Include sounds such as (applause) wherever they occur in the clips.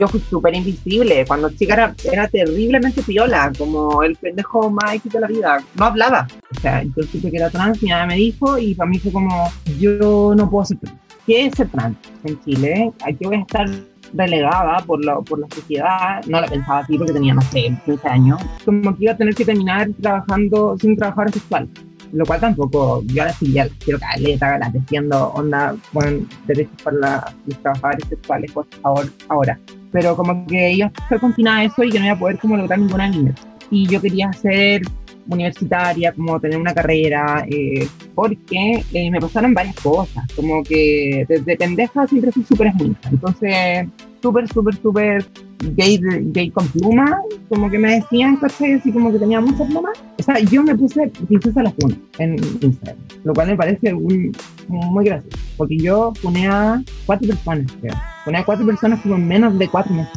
Yo fui súper invisible. Cuando chica era, era terriblemente piola, como el pendejo más de la vida. No hablaba. O sea, yo supe que era trans, mi mamá me dijo, y para mí fue como, yo no puedo ser trans. ¿Qué es ser trans en Chile? Aquí voy a estar relegada por la, por la sociedad, no la pensaba así porque tenía, no sé, 15 años, como que iba a tener que terminar trabajando sin trabajar sexual lo cual tampoco, yo ahora sí ya quiero caleta, la defiendo, onda, bueno, derechos para los trabajadores sexuales, por favor, ahora. Pero como que iba a estar confinada a eso y que no iba a poder como lograr ninguna línea. Y yo quería ser universitaria, como tener una carrera, eh, porque eh, me pasaron varias cosas, como que desde pendeja siempre fui súper esminta, entonces súper, súper, súper gay, gay con pluma, como que me decían, ¿cachai? Así como que tenía muchas plumas. O sea, yo me puse princesa la funa en Instagram, lo cual me parece muy, muy gracioso, porque yo pone a cuatro personas, creo. A cuatro personas como en menos de cuatro meses.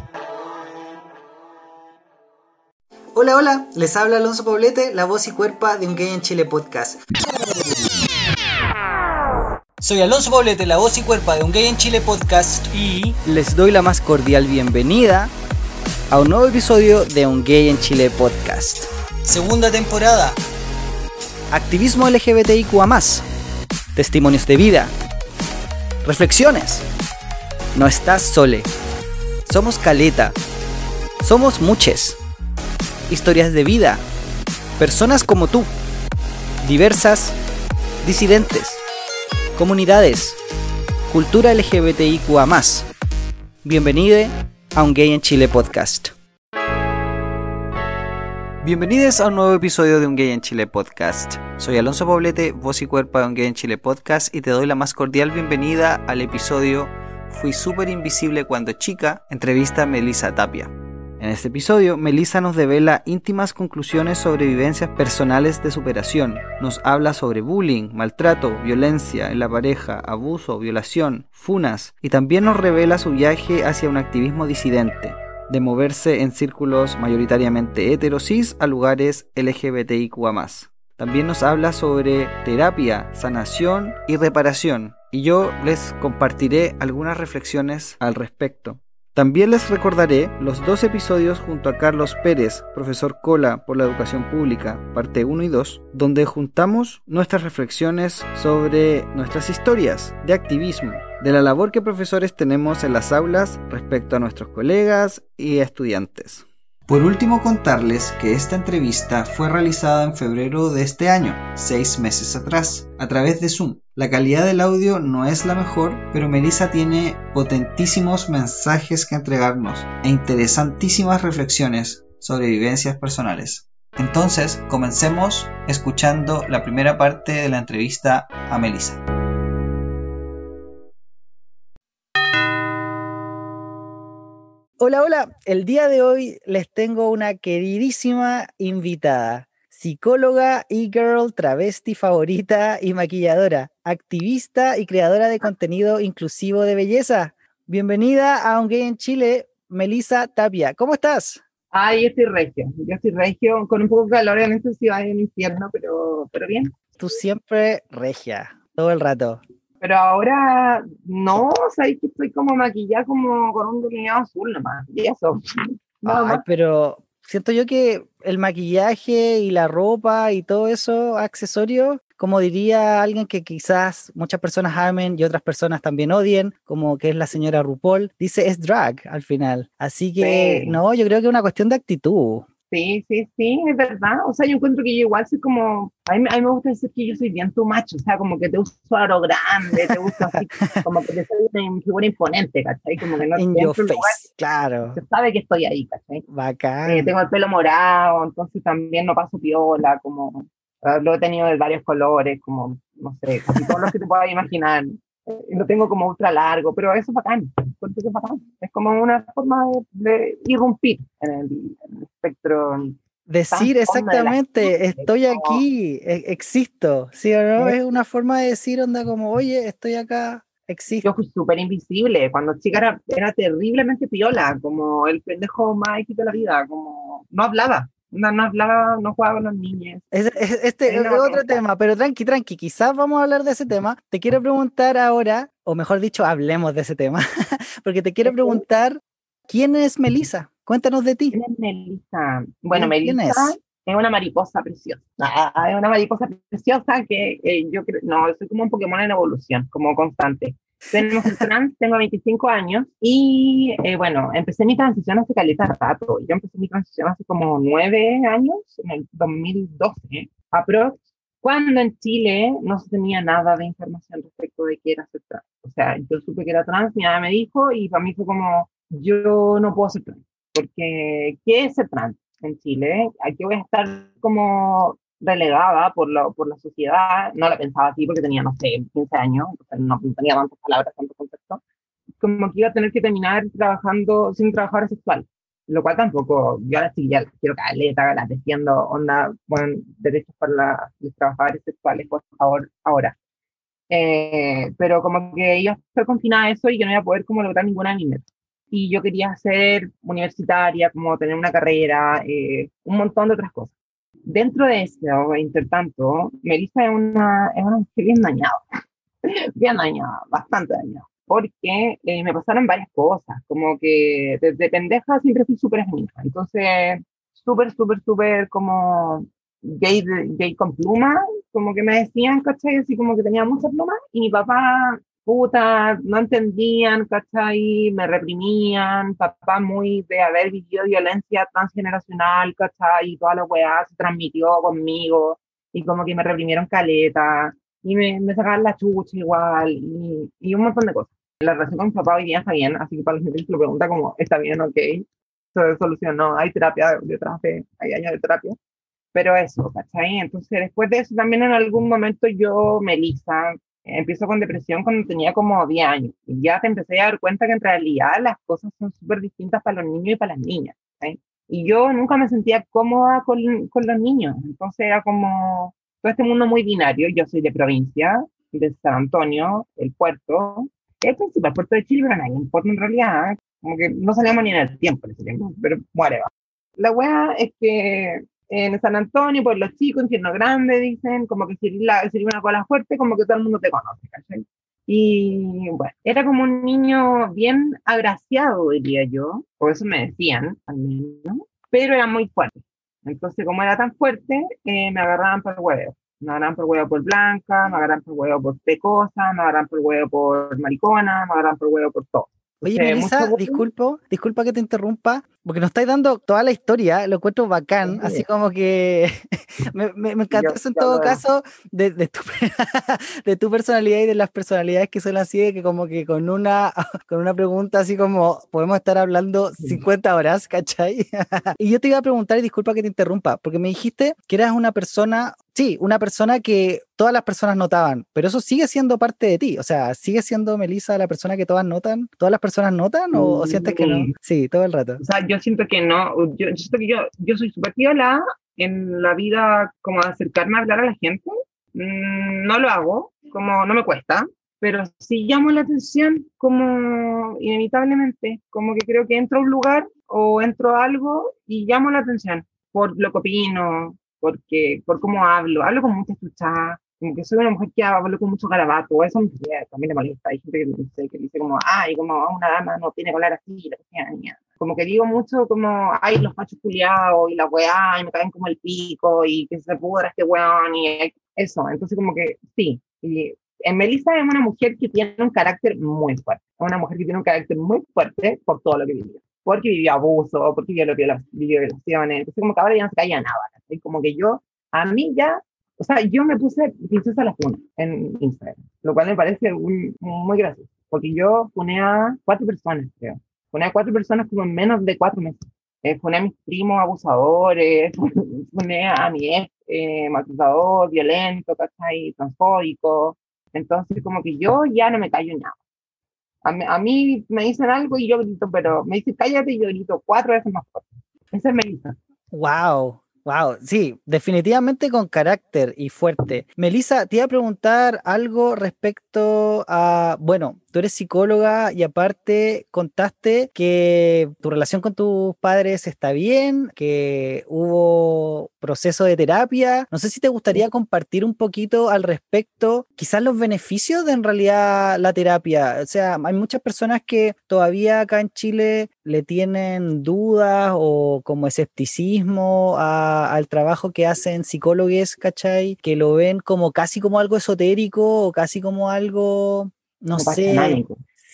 Hola, hola, les habla Alonso Poblete, la voz y cuerpa de Un Gay en Chile podcast. Soy Alonso Poblete, la voz y cuerpa de Un Gay en Chile podcast y les doy la más cordial bienvenida a un nuevo episodio de Un Gay en Chile podcast. Segunda temporada. Activismo LGBTIQA+, testimonios de vida, reflexiones. No estás sole. Somos caleta. Somos muches historias de vida, personas como tú, diversas, disidentes, comunidades, cultura LGBTIQA. Bienvenido a un Gay en Chile podcast. Bienvenidos a un nuevo episodio de Un Gay en Chile podcast. Soy Alonso Poblete, voz y cuerpo de Un Gay en Chile podcast y te doy la más cordial bienvenida al episodio Fui súper invisible cuando chica, entrevista a Melissa Tapia. En este episodio, Melissa nos devela íntimas conclusiones sobre vivencias personales de superación. Nos habla sobre bullying, maltrato, violencia en la pareja, abuso, violación, funas y también nos revela su viaje hacia un activismo disidente, de moverse en círculos mayoritariamente heterosis a lugares LGBTIQA. También nos habla sobre terapia, sanación y reparación, y yo les compartiré algunas reflexiones al respecto. También les recordaré los dos episodios junto a Carlos Pérez, profesor Cola por la Educación Pública, parte 1 y 2, donde juntamos nuestras reflexiones sobre nuestras historias de activismo, de la labor que profesores tenemos en las aulas respecto a nuestros colegas y estudiantes. Por último, contarles que esta entrevista fue realizada en febrero de este año, seis meses atrás, a través de Zoom. La calidad del audio no es la mejor, pero Melissa tiene potentísimos mensajes que entregarnos e interesantísimas reflexiones sobre vivencias personales. Entonces, comencemos escuchando la primera parte de la entrevista a Melissa. Hola, hola. El día de hoy les tengo una queridísima invitada, psicóloga y girl travesti favorita y maquilladora, activista y creadora de contenido inclusivo de belleza. Bienvenida a Un Gay en Chile, Melissa Tapia. ¿Cómo estás? Ay, yo estoy regio. Yo estoy regio, con un poco de calor en esta ciudad en infierno, pero, pero bien. Tú siempre regia, todo el rato. Pero ahora no, o sea, que estoy como maquillada como con un delineado azul nomás. Y eso. (laughs) Ay, pero siento yo que el maquillaje y la ropa y todo eso, accesorios, como diría alguien que quizás muchas personas amen y otras personas también odien, como que es la señora RuPaul, dice es drag al final. Así que no, yo creo que es una cuestión de actitud. Sí, sí, sí, es verdad. O sea, yo encuentro que yo igual soy como, a mí, a mí me gusta decir que yo soy bien tu macho, o sea, como que te uso aro grande, te gusta así, (laughs) como que te soy una figura imponente, ¿cachai? Como que no In your face, claro. Se sabe que estoy ahí, ¿cachai? Bacán. Eh, tengo el pelo morado, entonces también no paso piola, como, ah, lo he tenido de varios colores, como, no sé, casi todos los que te puedas imaginar lo tengo como ultra largo, pero eso es bacán, es bacán. Es como una forma de, irrumpir en el, espectro. Decir exactamente, estoy aquí, e, existo, ¿sí o no? Es una forma de decir, onda como, oye, estoy acá, existo. Yo fui súper invisible, cuando chica era, era, terriblemente piola, como el pendejo más de la vida, como no hablaba, no, no hablaba, no jugaba con los niños. este es otro tema, pero tranqui, tranqui, quizás vamos a hablar de ese tema. Te quiero preguntar ahora, o mejor dicho, hablemos de ese tema, (laughs) porque te quiero preguntar ¿Quién es Melissa? Cuéntanos de ti. ¿Quién es Melissa? Bueno, Melissa es? una mariposa preciosa. Ah, es una mariposa preciosa que eh, yo creo, no, soy como un Pokémon en evolución, como constante. Tenemos trans, tengo 25 años y eh, bueno, empecé mi transición hace caleta rato. Yo empecé mi transición hace como 9 años, en el 2012, aprox, cuando en Chile no se tenía nada de información respecto de qué era ser trans. O sea, yo supe que era trans, mi mamá me dijo y para mí fue como, yo no puedo ser trans, porque ¿qué es ser trans en Chile? Aquí voy a estar como relegada por la, por la sociedad, no la pensaba así porque tenía, no sé, 15 años, entonces no tenía tantas palabras, tanto contexto, como que iba a tener que terminar trabajando sin trabajar sexual, lo cual tampoco, yo ahora sí ya quiero caleta, la defiendo, onda, bueno, derechos para los trabajadores sexuales, por favor, ahora. Eh, pero como que iba a estar confinada a eso y yo no iba a poder como lograr ninguna de mis metas. Y yo quería ser universitaria, como tener una carrera, eh, un montón de otras cosas dentro de eso, intertanto, Melissa es una, es una bien dañada, (laughs) bien dañada, bastante dañada, porque eh, me pasaron varias cosas, como que desde pendeja siempre fui súper genuina, entonces súper, súper, súper como gay, gay con pluma, como que me decían, ¿cachai? Así como que tenía muchas plumas, y mi papá puta, no entendían, ¿cachai? Me reprimían, papá muy de haber vivido violencia transgeneracional, ¿cachai? Y toda la weá se transmitió conmigo y como que me reprimieron caleta y me, me sacaban la chucha igual y, y, un montón de cosas. La relación con mi papá hoy día está bien, así que para los se lo pregunta como, ¿está bien? Ok, se solucionó, hay terapia, yo trabajé, hay años de terapia, pero eso, ¿cachai? Entonces después de eso también en algún momento yo, Melissa, empiezo con depresión cuando tenía como 10 años. Y ya te empecé a dar cuenta que en realidad las cosas son súper distintas para los niños y para las niñas. Y yo nunca me sentía cómoda con, con, los niños. Entonces era como todo este mundo muy binario. Yo soy de provincia, de San Antonio, el puerto, el principal puerto de Chile, pero nadie importa en realidad. Como que no salíamos ni en el tiempo pero muere. La wea es que en San Antonio, por los chicos, infierno grande, dicen, como que si sería una cola fuerte, como que todo el mundo te conoce, ¿cachai? Y bueno, era como un niño bien agraciado, diría yo, o eso me decían, al menos, pero era muy fuerte. Entonces, como era tan fuerte, eh, me agarraban por huevo. Me agarraban por huevo por blanca, me agarraban por huevo por pecosa, me agarraban por huevo por maricona, me agarraban por huevo por todo. Oye, Melissa, disculpo, disculpa que te interrumpa, porque nos estáis dando toda la historia, lo encuentro bacán, así como que (laughs) me, me, encanta eso en todo caso de, de, tu, (laughs) de tu personalidad y de las personalidades que son así, de que como que con una, (laughs) con una pregunta así como podemos estar hablando 50 horas, ¿cachai? y yo te iba a preguntar, y disculpa que te interrumpa, porque me dijiste que eras una persona Sí, una persona que todas las personas notaban, pero eso sigue siendo parte de ti. O sea, ¿sigue siendo Melissa la persona que todas notan? ¿Todas las personas notan o, sientes que no? Sí, todo el rato. O sea, yo siento que no. Yo, siento que yo, yo soy súper viola en la vida, como acercarme a hablar a la gente. Mm, no lo hago, como no me cuesta, pero sí llamo la atención como inevitablemente, como que creo que entro a un lugar o entro a algo y llamo la atención por lo que opino, porque, por cómo hablo, hablo con mucha escuchada, como que soy una mujer que hablo con mucho garabato, eso también me molesta, hay gente que dice, que dice como, ay, como una dama no tiene que así, la que como que digo mucho como, ay, los machos culiados y la weá, y me caen como el pico, y que se pudra este weón, y eso, entonces como que sí, y en Melissa es una mujer que tiene un carácter muy fuerte, una mujer que tiene un carácter muy fuerte por todo lo que vivió, porque vivió abuso, porque vivió, vivió violaciones, entonces como que ahora ya no se calla nada, y como que yo, a mí ya, o sea, yo me puse princesa la funa en Instagram, lo cual me parece muy, muy gracioso, porque yo pone a cuatro personas, creo. Pone a cuatro personas como en menos de cuatro meses. Eh, pone a mis primos abusadores, (laughs) pone a mi ex eh, maltratador, violento, ¿cachai? Transfóbico. Entonces, como que yo ya no me callo nada. A a mí, me dicen algo y yo grito, pero me dicen cállate y yo grito cuatro veces más fuerte. Esa es Melissa. Wow, Wow, sí, definitivamente con carácter y fuerte. Melissa, te iba a preguntar algo respecto a, bueno, tú eres psicóloga y aparte contaste que tu relación con tus padres está bien, que hubo proceso de terapia. No sé si te gustaría compartir un poquito al respecto, quizás los beneficios de en realidad la terapia. O sea, hay muchas personas que todavía acá en Chile le tienen dudas o como escepticismo al trabajo que hacen psicólogos, ¿cachai? Que lo ven como casi como algo esotérico o casi como algo, no sé.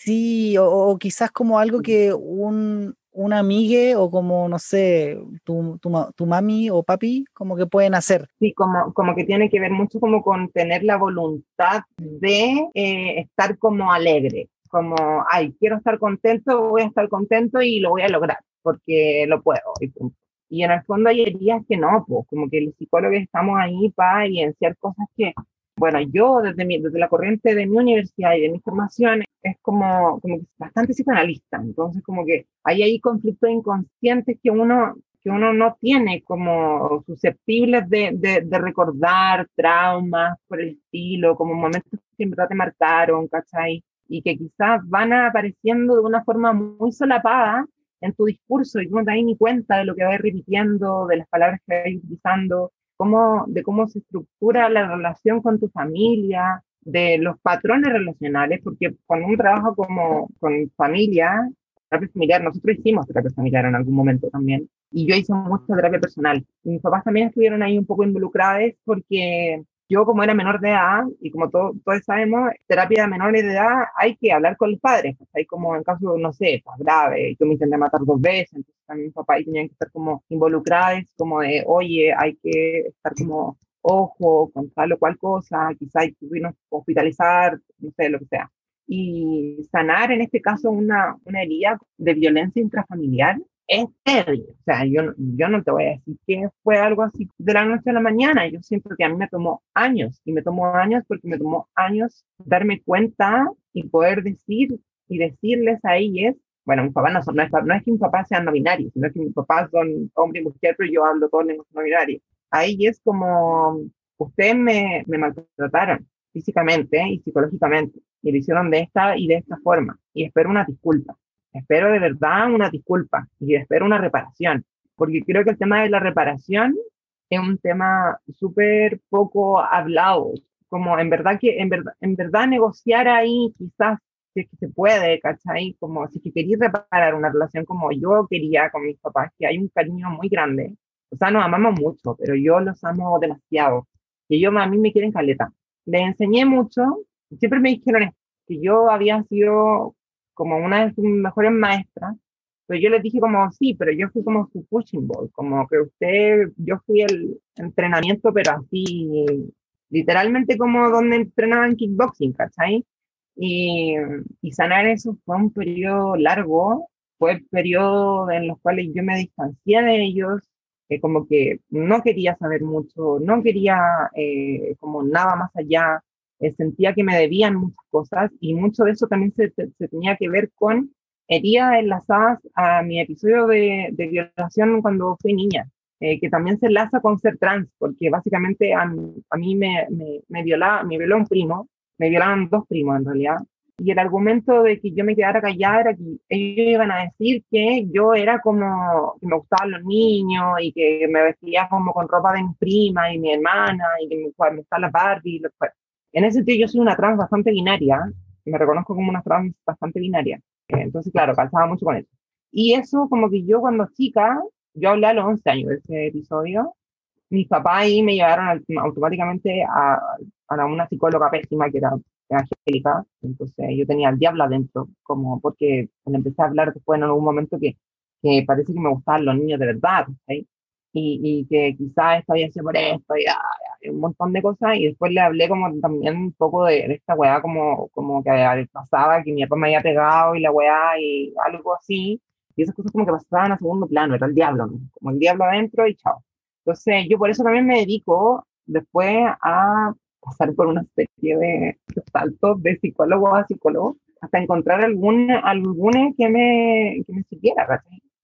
Sí, o, quizás como algo que un, un amigue o como, no sé, tu, tu, mami o papi, como que pueden hacer. Sí, como, como que tiene que ver mucho como con tener la voluntad de eh, estar como alegre, como, ay, quiero estar contento, voy a estar contento y lo voy a lograr, porque lo puedo. Y, en el fondo hay heridas que no, pues, como que los psicólogos estamos ahí para evidenciar cosas que, bueno, yo desde, mi, desde la corriente de mi universidad y de mi formación es como, como bastante psicoanalista, entonces como que hay ahí conflictos inconscientes que uno, que uno no tiene como susceptibles de, de, de recordar traumas por el estilo, como momentos que en verdad te marcaron, ¿cachai? y que quizás van apareciendo de una forma muy solapada en tu discurso y tú no te das ni cuenta de lo que vas repitiendo, de las palabras que vas utilizando, cómo, de cómo se estructura la relación con tu familia, de los patrones relacionales, porque cuando uno trabaja como con familia, terapia familiar, nosotros hicimos terapia familiar en algún momento también, y yo hice mucha terapia personal. Mis papás también estuvieron ahí un poco involucrados porque yo como era menor de edad, y como todos sabemos, terapia de menores de edad hay que hablar con los padres, hay como en caso, no sé, pues, grave, yo me intenté matar dos veces, entonces también mis papás tenían que estar como involucrados, como de, oye, hay que estar como ojo con tal o cual cosa, quizá hay que hospitalizar, no sé, lo que sea. Y sanar en este caso una, una herida de violencia intrafamiliar es terrible. O sea, yo, yo no te voy a decir que fue algo así de la noche a la mañana. Yo siento que a mí me tomó años y me tomó años porque me tomó años darme cuenta y poder decir y decirles a ellos, bueno, mis papás no son, no es, no es que mis papás sean no binarios, sino que mis papás son hombre y mujer, pero yo hablo todo en no binario. Ahí es como, ustedes me, me maltrataron físicamente y psicológicamente y lo hicieron de esta y de esta forma y espero una disculpa. Espero de verdad una disculpa y espero una reparación, porque creo que el tema de la reparación es un tema súper poco hablado, como en verdad que en verdad, en verdad negociar ahí quizás si es que se puede, ¿cachai? Como si que quería reparar una relación como yo quería con mis papás, que hay un cariño muy grande. O sea, nos amamos mucho, pero yo los amo demasiado. Que yo a mí me quieren caleta. Les enseñé mucho, siempre me dijeron que yo había sido como una de sus mejores maestras, pero yo les dije como, sí, pero yo fui como su pushing ball, como que usted, yo fui el entrenamiento, pero así, literalmente como donde entrenaban kickboxing, ¿cachai? Y, y sanar eso fue un periodo largo, fue el periodo en los cuales yo me distancié de ellos, que como que no quería saber mucho, no quería eh, como nada más allá, eh, sentía que me debían muchas cosas y mucho de eso también se, se tenía que ver con heridas enlazadas a mi episodio de, de violación cuando fui niña, eh, que también se enlaza con ser trans, porque básicamente a, a mí me, me, me, violaba, me violó un primo, me violaron dos primos en realidad, y el argumento de que yo me quedara callada era que ellos iban a decir que yo era como, que me gustaban los niños y que me vestía como con ropa de mi prima y mi hermana y que me, me gustaba las Barbie. En ese sentido, yo soy una trans bastante binaria, me reconozco como una trans bastante binaria. Eh, entonces, claro, calzaba mucho con eso. Y eso, como que yo cuando chica, yo hablé a los 11 años de ese episodio, mis papás ahí me llevaron automáticamente a, a una psicóloga pésima que era Angélica, entonces yo tenía al diablo adentro, como porque empecé a hablar después en algún momento que, que parece que me gustaban los niños de verdad, ¿sí? y, y que quizás esto había sido por esto, y, un montón de cosas, y después le hablé como también un poco de, esta weá, como, como que pasaba, que mi papá me había pegado y la weá, y algo así, y esas cosas como que pasaban a segundo plano, era el diablo, como el diablo adentro y chao. Entonces yo por eso también me dedico después a pasar por una serie de saltos de psicólogo a psicólogo hasta encontrar algún, alguna que me, que me sirviera,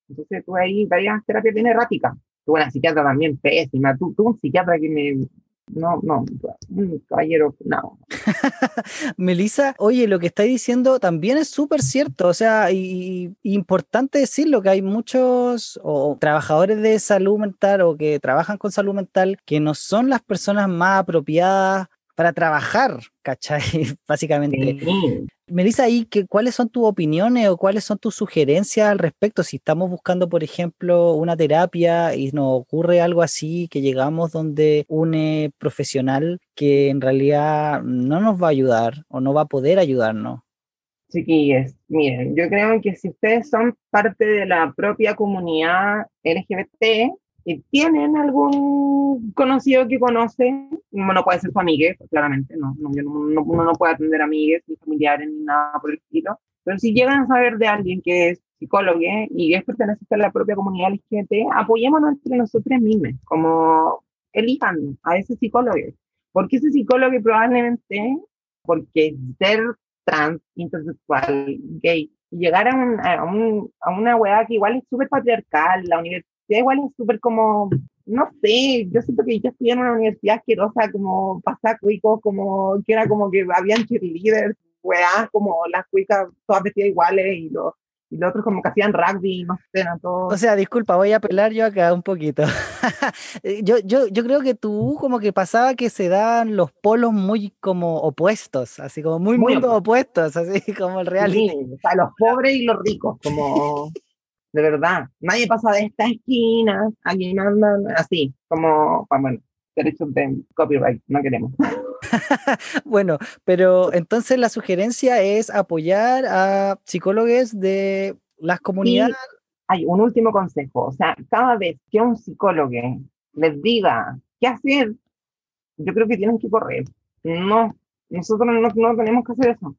Entonces tuve ahí varias terapias bien erráticas. Tuve una psiquiatra también pésima, tuve un psiquiatra que me, no, no, un caballero, no. (laughs) Melissa, oye, lo que estáis diciendo también es súper cierto, o sea, y, importante decirlo que hay muchos o, trabajadores de salud mental o que trabajan con salud mental que no son las personas más apropiadas para trabajar, ¿cachai? (laughs) Básicamente. Melissa, ¿y qué, cuáles son tus opiniones o cuáles son tus sugerencias al respecto? Si estamos buscando, por ejemplo, una terapia y nos ocurre algo así, que llegamos donde un eh, profesional que en realidad no nos va a ayudar o no va a poder ayudarnos. Chiquillos, miren, yo creo que si ustedes son parte de la propia comunidad LGBT, tienen algún conocido que conoce, no puede ser su amiga, pues, claramente, no, no, no, uno no puede atender amigues ni familiares ni nada por el estilo, pero si llegan a saber de alguien que es psicólogo y es pertenece a la propia comunidad LGBT, apoyémonos entre nosotros mismos, como elijan a ese psicólogo, porque ese psicólogo probablemente, porque ser trans, intersexual, gay, llegar a, un, a, un, a una weá que igual es súper patriarcal, la universidad igual es súper como, no sé, yo siento que yo estudié en una universidad asquerosa, como pasacuicos, como que era como que habían cheerleaders, weá, como las cuicas todas vestidas iguales y los y los otros como que hacían rugby, no sé, no todo. O sea, disculpa, voy a apelar yo acá un poquito. (laughs) yo, yo, yo creo que tú como que pasaba que se daban los polos muy como opuestos, así como muy, muy opuestos, así (laughs) como el reality. Sí, o sea, los pobres y los ricos, como de verdad. Nadie pasa de esta esquina, aquí mandan, así, como, ah, bueno, derechos de copyright, no queremos. (laughs) bueno, pero entonces la sugerencia es apoyar a psicólogos de las comunidades. hay un último consejo, o sea, cada vez que un psicólogo les diga qué hacer, yo creo que tienen que correr. No, nosotros no, no tenemos que hacer eso.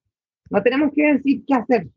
No tenemos que decir qué hacer.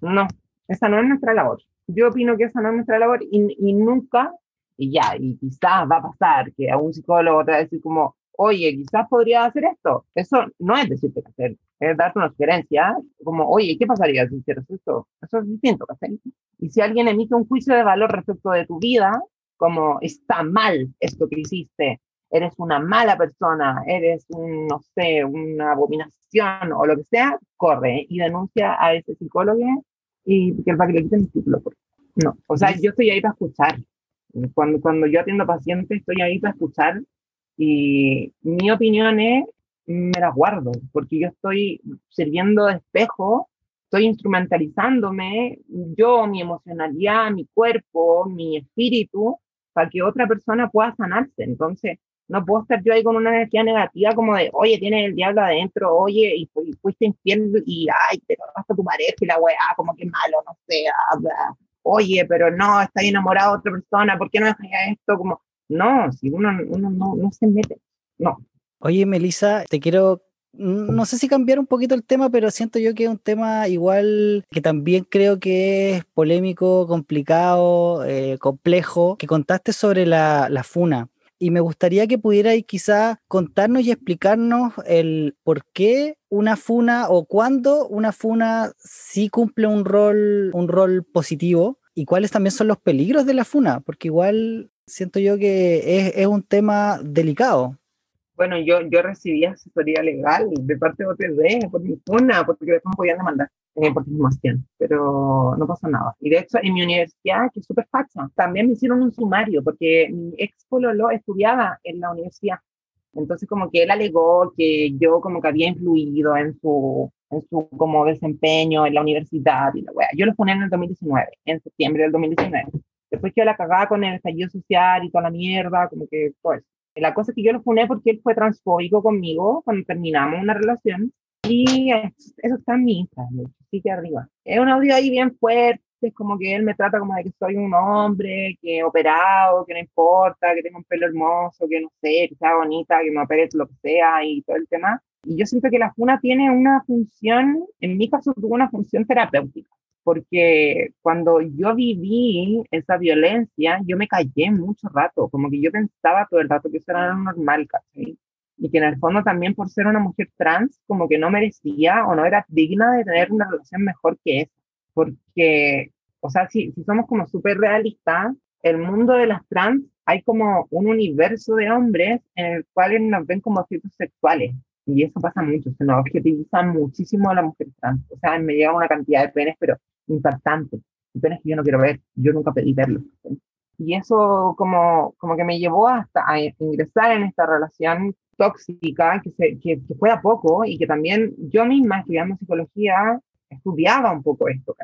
No, esa no es nuestra labor yo opino que esa no es nuestra labor y, nunca, y ya, y quizás va a pasar que a un psicólogo te va a decir como, oye, quizás podría hacer esto. Eso no es decirte qué hacer, es darte una sugerencia, como, oye, ¿qué pasaría si hicieras esto? Eso es distinto, ¿cachai? Y si alguien emite un juicio de valor respecto de tu vida, como, está mal esto que hiciste, eres una mala persona, eres, un, no sé, una abominación o lo que sea, corre y denuncia a ese psicólogo y que para que le quiten el. No, o sea, yo estoy ahí para escuchar. Cuando, cuando yo atiendo pacientes, estoy ahí para escuchar y mi opinión es, me la guardo, porque yo estoy sirviendo de espejo, estoy instrumentalizándome, yo, mi emocionalidad, mi cuerpo, mi espíritu, para que otra persona pueda sanarse. Entonces, no puedo estar yo ahí con una energía negativa como de, oye, tienes el diablo adentro, oye, y, fuiste infiel y, ay, te robaste a tu pareja y la weá, como que malo, no sé, ah, oye, pero no, estás enamorado de otra persona, ¿por qué no dejas esto? Como, no, si uno, uno no, no se mete, no. Oye, Melissa, te quiero no sé si cambiar un poquito el tema, pero siento yo que es un tema igual que también creo que es polémico, complicado, eh, complejo, que contaste sobre la, la, funa y me gustaría que pudierais quizá contarnos y explicarnos el por qué una funa o cuándo una funa sí cumple un rol, un rol positivo y cuáles también son los peligros de la funa, porque igual siento yo que es, es un tema delicado. Bueno, yo, yo recibí asesoría legal de parte de OTD por mi funa, porque después me podían demandar eh, por difamación, pero no pasó nada. Y de hecho, en mi universidad, que es súper facha, también me hicieron un sumario, porque mi ex pololo estudiaba en la universidad. Entonces, como que él alegó que yo como que había influido en su, en su como desempeño en la universidad y la wea. Yo lo puse en el 2019, en septiembre del 2019. Después que la cagaba con el estallido social y toda la mierda, como que todo eso. La cosa es que yo lo funé porque él fue transfóbico conmigo cuando terminamos una relación y eso está en mi Instagram, sí que arriba. Es un audio ahí bien fuerte, es como que él me trata como de que soy un hombre, que he operado, que no importa, que tengo un pelo hermoso, que no sé, que sea bonita, que me opere lo que sea y todo el tema. Y yo siento que la funa tiene una función, en mi caso tuvo una función terapéutica, porque cuando yo viví esa violencia, yo me callé mucho rato, como que yo pensaba todo el rato que eso era normal, ¿cachai? y que en el fondo también por ser una mujer trans como que no merecía o no era digna de tener una relación mejor que esa. Porque, o sea, si, si somos como súper realistas, el mundo de las trans hay como un universo de hombres en el cual nos ven como objetos sexuales. Y eso pasa mucho, se nos objetivizan muchísimo a las mujeres trans. O sea, me llega una cantidad de penes, pero impactante. Que yo no quiero ver, yo nunca pedí verlos. Y eso como, como que me llevó hasta a ingresar en esta relación tóxica que, se, que, que fue a poco y que también yo misma estudiando psicología estudiaba un poco esto,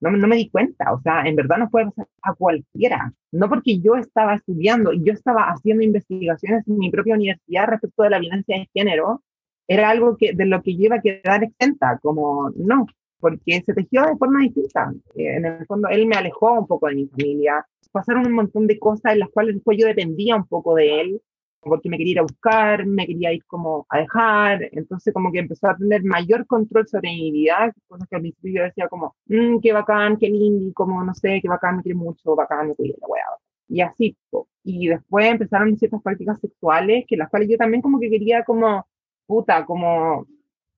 No, no, me di cuenta, o sea, en verdad no puede pasar a cualquiera. No porque yo estaba estudiando y yo estaba haciendo investigaciones en mi propia universidad respecto de la violencia de género, era algo que, de lo que yo iba a quedar exenta, como no, porque se tejió de forma distinta. Eh, en el fondo, él me alejó un poco de mi familia, pasaron un montón de cosas en las cuales después yo dependía un poco de él, porque me quería ir a buscar, me quería ir como a dejar, entonces como que empezó a tener mayor control sobre mi vida, cosas que al principio yo decía como, mmm, qué bacán, qué lindo, como no sé, qué bacán, me quiere mucho, bacán, me cuida la weá. Y así, y después empezaron ciertas prácticas sexuales, que las cuales yo también como que quería como, puta, como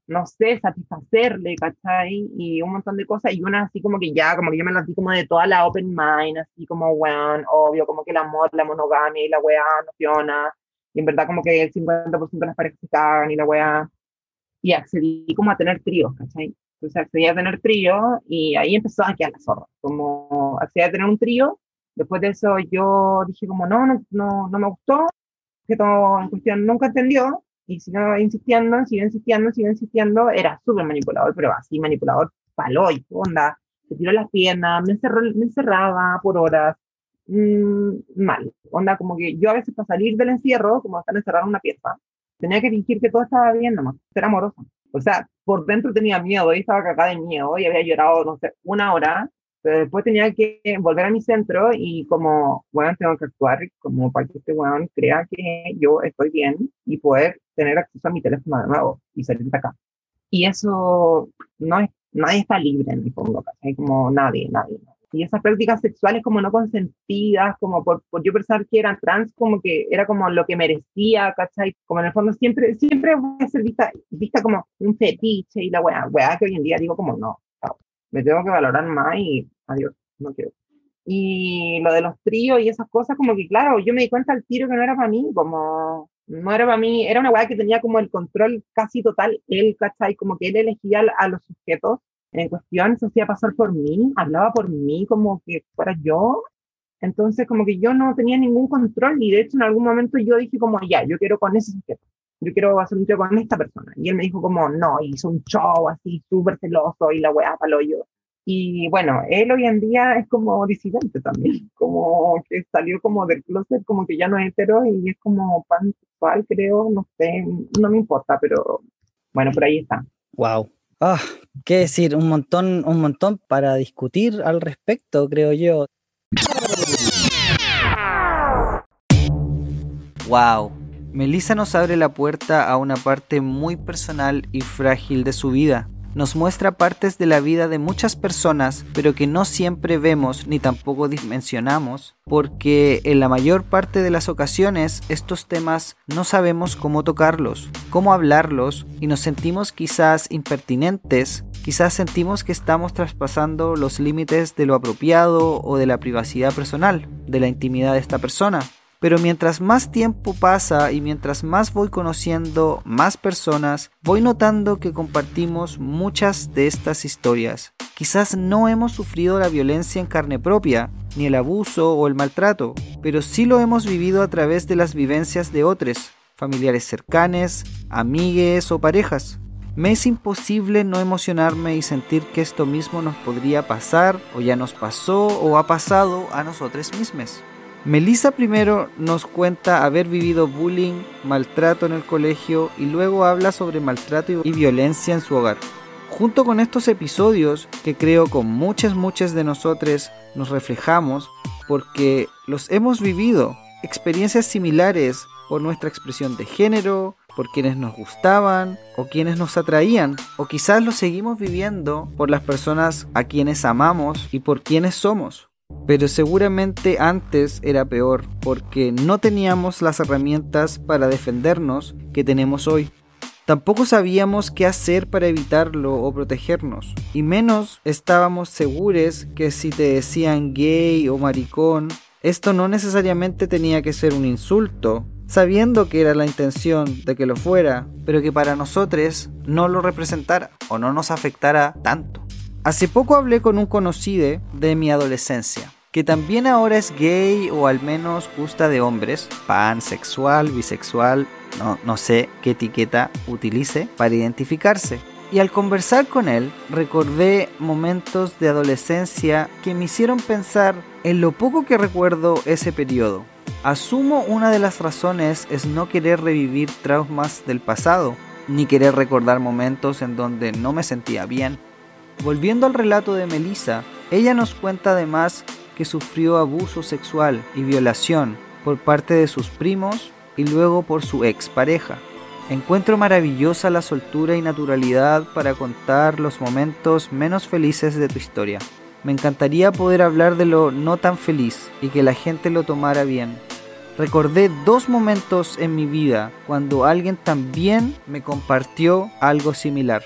no sé, satisfacerle, ¿cachai? Y un montón de cosas, y una así como que ya, como que yo me las di como de toda la open mind, así como, weón, obvio, como que el amor, la monogamia y la weá no funciona, y en verdad como que el 50% de las parejas se cagan y la weá, y accedí como a tener tríos, ¿cachai? Entonces accedí a tener trío y ahí empezó a quedar la zorra, como accedí a tener un trío, después de eso yo dije como, no, no, no, no me gustó, que todo en cuestión nunca entendió, y siguió insistiendo, siguió insistiendo, siguió insistiendo, era súper manipulador, pero así manipulador palo y onda, se tiró las piernas, me, encerró, me encerraba por horas, mmm, mal, onda como que yo a veces para salir del encierro, como estar encerrado en una pieza, tenía que fingir que todo estaba bien nomás, ser amorosa. O sea, por dentro tenía miedo, y estaba cagada de miedo, y había llorado, no sé, una hora, pero después tenía que volver a mi centro y como, bueno, tengo que actuar como para que este weón crea que yo estoy bien y poder tener acceso a mi teléfono de nuevo y salir de acá. Y eso no es, nadie está libre en mi fondo, hay Como nadie, nadie. Y esas prácticas sexuales como no consentidas, como por, por, yo pensar que eran trans, como que era como lo que merecía, ¿cachai? Como en el fondo siempre, siempre voy a ser vista, vista como un fetiche y la weá, weá que hoy en día digo como no, me tengo que valorar más y adiós, no quiero. Y lo de los tríos y esas cosas, como que claro, yo me di cuenta al tiro que no era para mí, como no era para mí, era una weá que tenía como el control casi total, él, ¿cachai? Como que él elegía a los sujetos en cuestión, se hacía pasar por mí, hablaba por mí como que fuera yo, entonces como que yo no tenía ningún control y de hecho en algún momento yo dije como, ya, yo quiero con ese sujeto yo quiero hacer un trío con esta persona. Y él me dijo como, no, hizo un show así súper celoso y la weá palo yo. Y bueno, él hoy en día es como disidente también, (laughs) como que salió como del closet, como que ya no es hetero y es como pansexual, creo, no sé, no me importa, pero bueno, por ahí está. Wow. Ah, qué decir, un montón, un montón para discutir al respecto, creo yo. Wow, Melissa nos abre la puerta a una parte muy personal y frágil de su vida. Nos muestra partes de la vida de muchas personas, pero que no siempre vemos ni tampoco dimensionamos, porque en la mayor parte de las ocasiones estos temas no sabemos cómo tocarlos, cómo hablarlos, y nos sentimos quizás impertinentes, quizás sentimos que estamos traspasando los límites de lo apropiado o de la privacidad personal, de la intimidad de esta persona. Pero mientras más tiempo pasa y mientras más voy conociendo más personas, voy notando que compartimos muchas de estas historias. Quizás no hemos sufrido la violencia en carne propia, ni el abuso o el maltrato, pero sí lo hemos vivido a través de las vivencias de otros, familiares cercanos, amigues o parejas. Me es imposible no emocionarme y sentir que esto mismo nos podría pasar o ya nos pasó o ha pasado a nosotros mismos. Melissa primero nos cuenta haber vivido bullying, maltrato en el colegio y luego habla sobre maltrato y violencia en su hogar. Junto con estos episodios que creo con muchas muchas de nosotros nos reflejamos porque los hemos vivido, experiencias similares por nuestra expresión de género, por quienes nos gustaban o quienes nos atraían, o quizás lo seguimos viviendo por las personas a quienes amamos y por quienes somos. Pero seguramente antes era peor porque no teníamos las herramientas para defendernos que tenemos hoy. Tampoco sabíamos qué hacer para evitarlo o protegernos. Y menos estábamos seguros que si te decían gay o maricón, Esto no necesariamente tenía que ser un insulto, sabiendo que era la intención de que lo fuera, pero que para nosotros no lo representara o no nos afectara tanto. Hace poco hablé con un conocido de mi adolescencia, que también ahora es gay o al menos gusta de hombres, pansexual, bisexual, no, no sé qué etiqueta utilice para identificarse. Y al conversar con él, recordé momentos de adolescencia que me hicieron pensar en lo poco que recuerdo ese periodo. Asumo una de las razones es no querer revivir traumas del pasado, ni querer recordar momentos en donde no me sentía bien. Volviendo al relato de Melissa, ella nos cuenta además que sufrió abuso sexual y violación por parte de sus primos y luego por su expareja. Encuentro maravillosa la soltura y naturalidad para contar los momentos menos felices de tu historia. Me encantaría poder hablar de lo no tan feliz y que la gente lo tomara bien. Recordé dos momentos en mi vida cuando alguien también me compartió algo similar.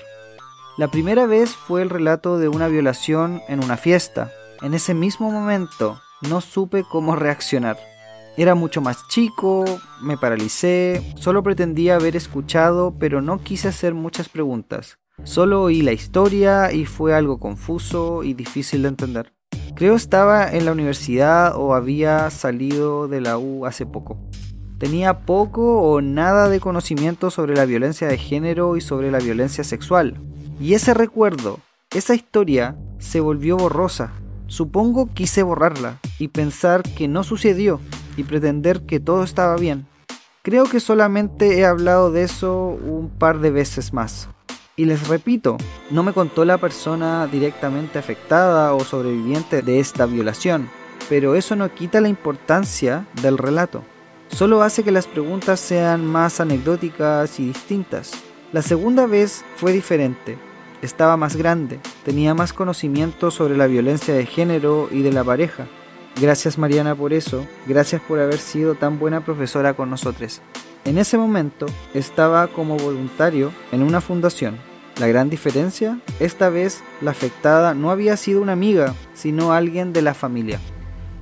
La primera vez fue el relato de una violación en una fiesta. En ese mismo momento no supe cómo reaccionar. Era mucho más chico, me paralicé, solo pretendía haber escuchado, pero no quise hacer muchas preguntas. Solo oí la historia y fue algo confuso y difícil de entender. Creo estaba en la universidad o había salido de la U hace poco. Tenía poco o nada de conocimiento sobre la violencia de género y sobre la violencia sexual. Y ese recuerdo, esa historia, se volvió borrosa. Supongo quise borrarla y pensar que no sucedió y pretender que todo estaba bien. Creo que solamente he hablado de eso un par de veces más. Y les repito, no me contó la persona directamente afectada o sobreviviente de esta violación, pero eso no quita la importancia del relato. Solo hace que las preguntas sean más anecdóticas y distintas. La segunda vez fue diferente. Estaba más grande, tenía más conocimiento sobre la violencia de género y de la pareja Gracias Mariana por eso, gracias por haber sido tan buena profesora con nosotros. En ese momento estaba como voluntario en una fundación. La gran diferencia, esta vez la afectada no había sido una amiga, sino alguien de la familia.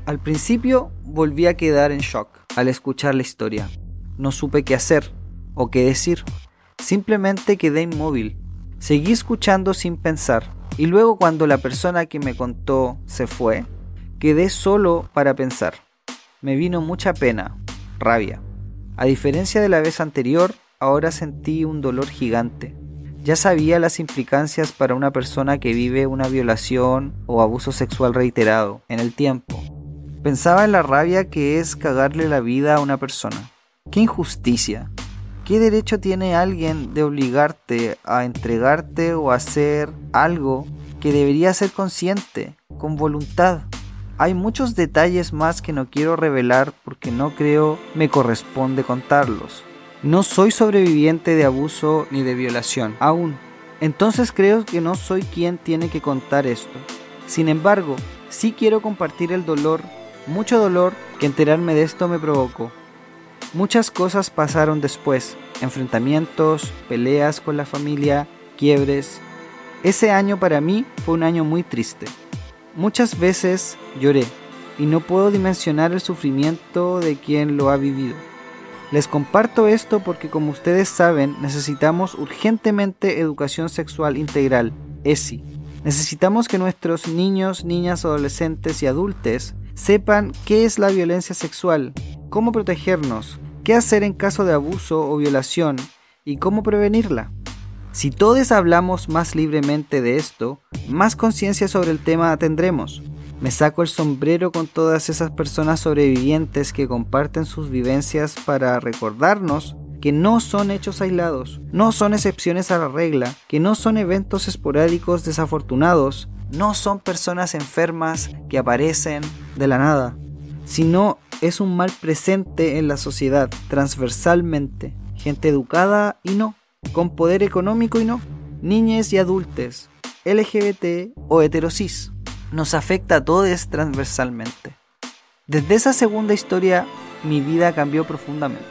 Al principio volví a quedar en shock al escuchar la historia. No supe qué hacer o qué decir. Simplemente quedé inmóvil. Seguí escuchando sin pensar. Y luego cuando la persona que me contó se fue, Quedé solo para pensar. Me vino mucha pena, rabia. A diferencia de la vez anterior, ahora sentí un dolor gigante. Ya sabía las implicancias para una persona que vive una violación o abuso sexual reiterado en el tiempo. Pensaba en la rabia que es cagarle la vida a una persona. ¡Qué injusticia! ¿Qué derecho tiene alguien de obligarte a entregarte o hacer algo que debería ser consciente, con voluntad? Hay muchos detalles más que no quiero revelar porque no creo me corresponde contarlos. No soy sobreviviente de abuso ni de violación, aún. Entonces creo que no soy quien tiene que contar esto. Sin embargo, sí quiero compartir el dolor, mucho dolor que enterarme de esto me provocó. Muchas cosas pasaron después, enfrentamientos, peleas con la familia, quiebres. Ese año para mí fue un año muy triste. Muchas veces lloré y no puedo dimensionar el sufrimiento de quien lo ha vivido. Les comparto esto porque como ustedes saben necesitamos urgentemente educación sexual integral, ESI. Necesitamos que nuestros niños, niñas, adolescentes y adultos sepan qué es la violencia sexual, cómo protegernos, qué hacer en caso de abuso o violación y cómo prevenirla. Si todos hablamos más libremente de esto, más conciencia sobre el tema tendremos. Me saco el sombrero con todas esas personas sobrevivientes que comparten sus vivencias para recordarnos que no son hechos aislados, no son excepciones a la regla, que no son eventos esporádicos desafortunados, no son personas enfermas que aparecen de la nada, sino es un mal presente en la sociedad transversalmente, gente educada y no con poder económico y no, niñes y adultos, LGBT o heterosis. Nos afecta a todos transversalmente. Desde esa segunda historia, mi vida cambió profundamente.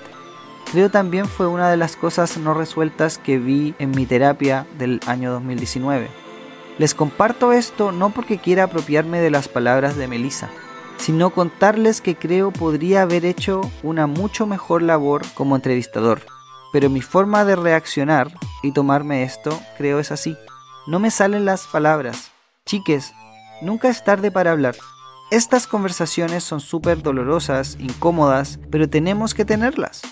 Creo también fue una de las cosas no resueltas que vi en mi terapia del año 2019. Les comparto esto no porque quiera apropiarme de las palabras de Melissa, sino contarles que creo podría haber hecho una mucho mejor labor como entrevistador. Pero mi forma de reaccionar y tomarme esto, creo es así. No me salen las palabras. Chiques, nunca es tarde para hablar. Estas conversaciones son súper dolorosas, incómodas, pero tenemos que tenerlas.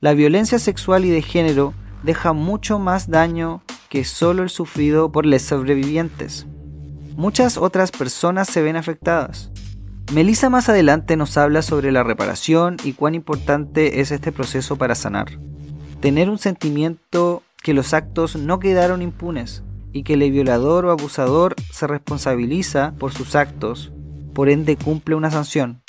La violencia sexual y de género deja mucho más daño que solo el sufrido por los sobrevivientes. Muchas otras personas se ven afectadas. Melissa más adelante nos habla sobre la reparación y cuán importante es este proceso para sanar. Tener un sentimiento que los actos no quedaron impunes y que el violador o abusador se responsabiliza por sus actos por ende cumple una sanción.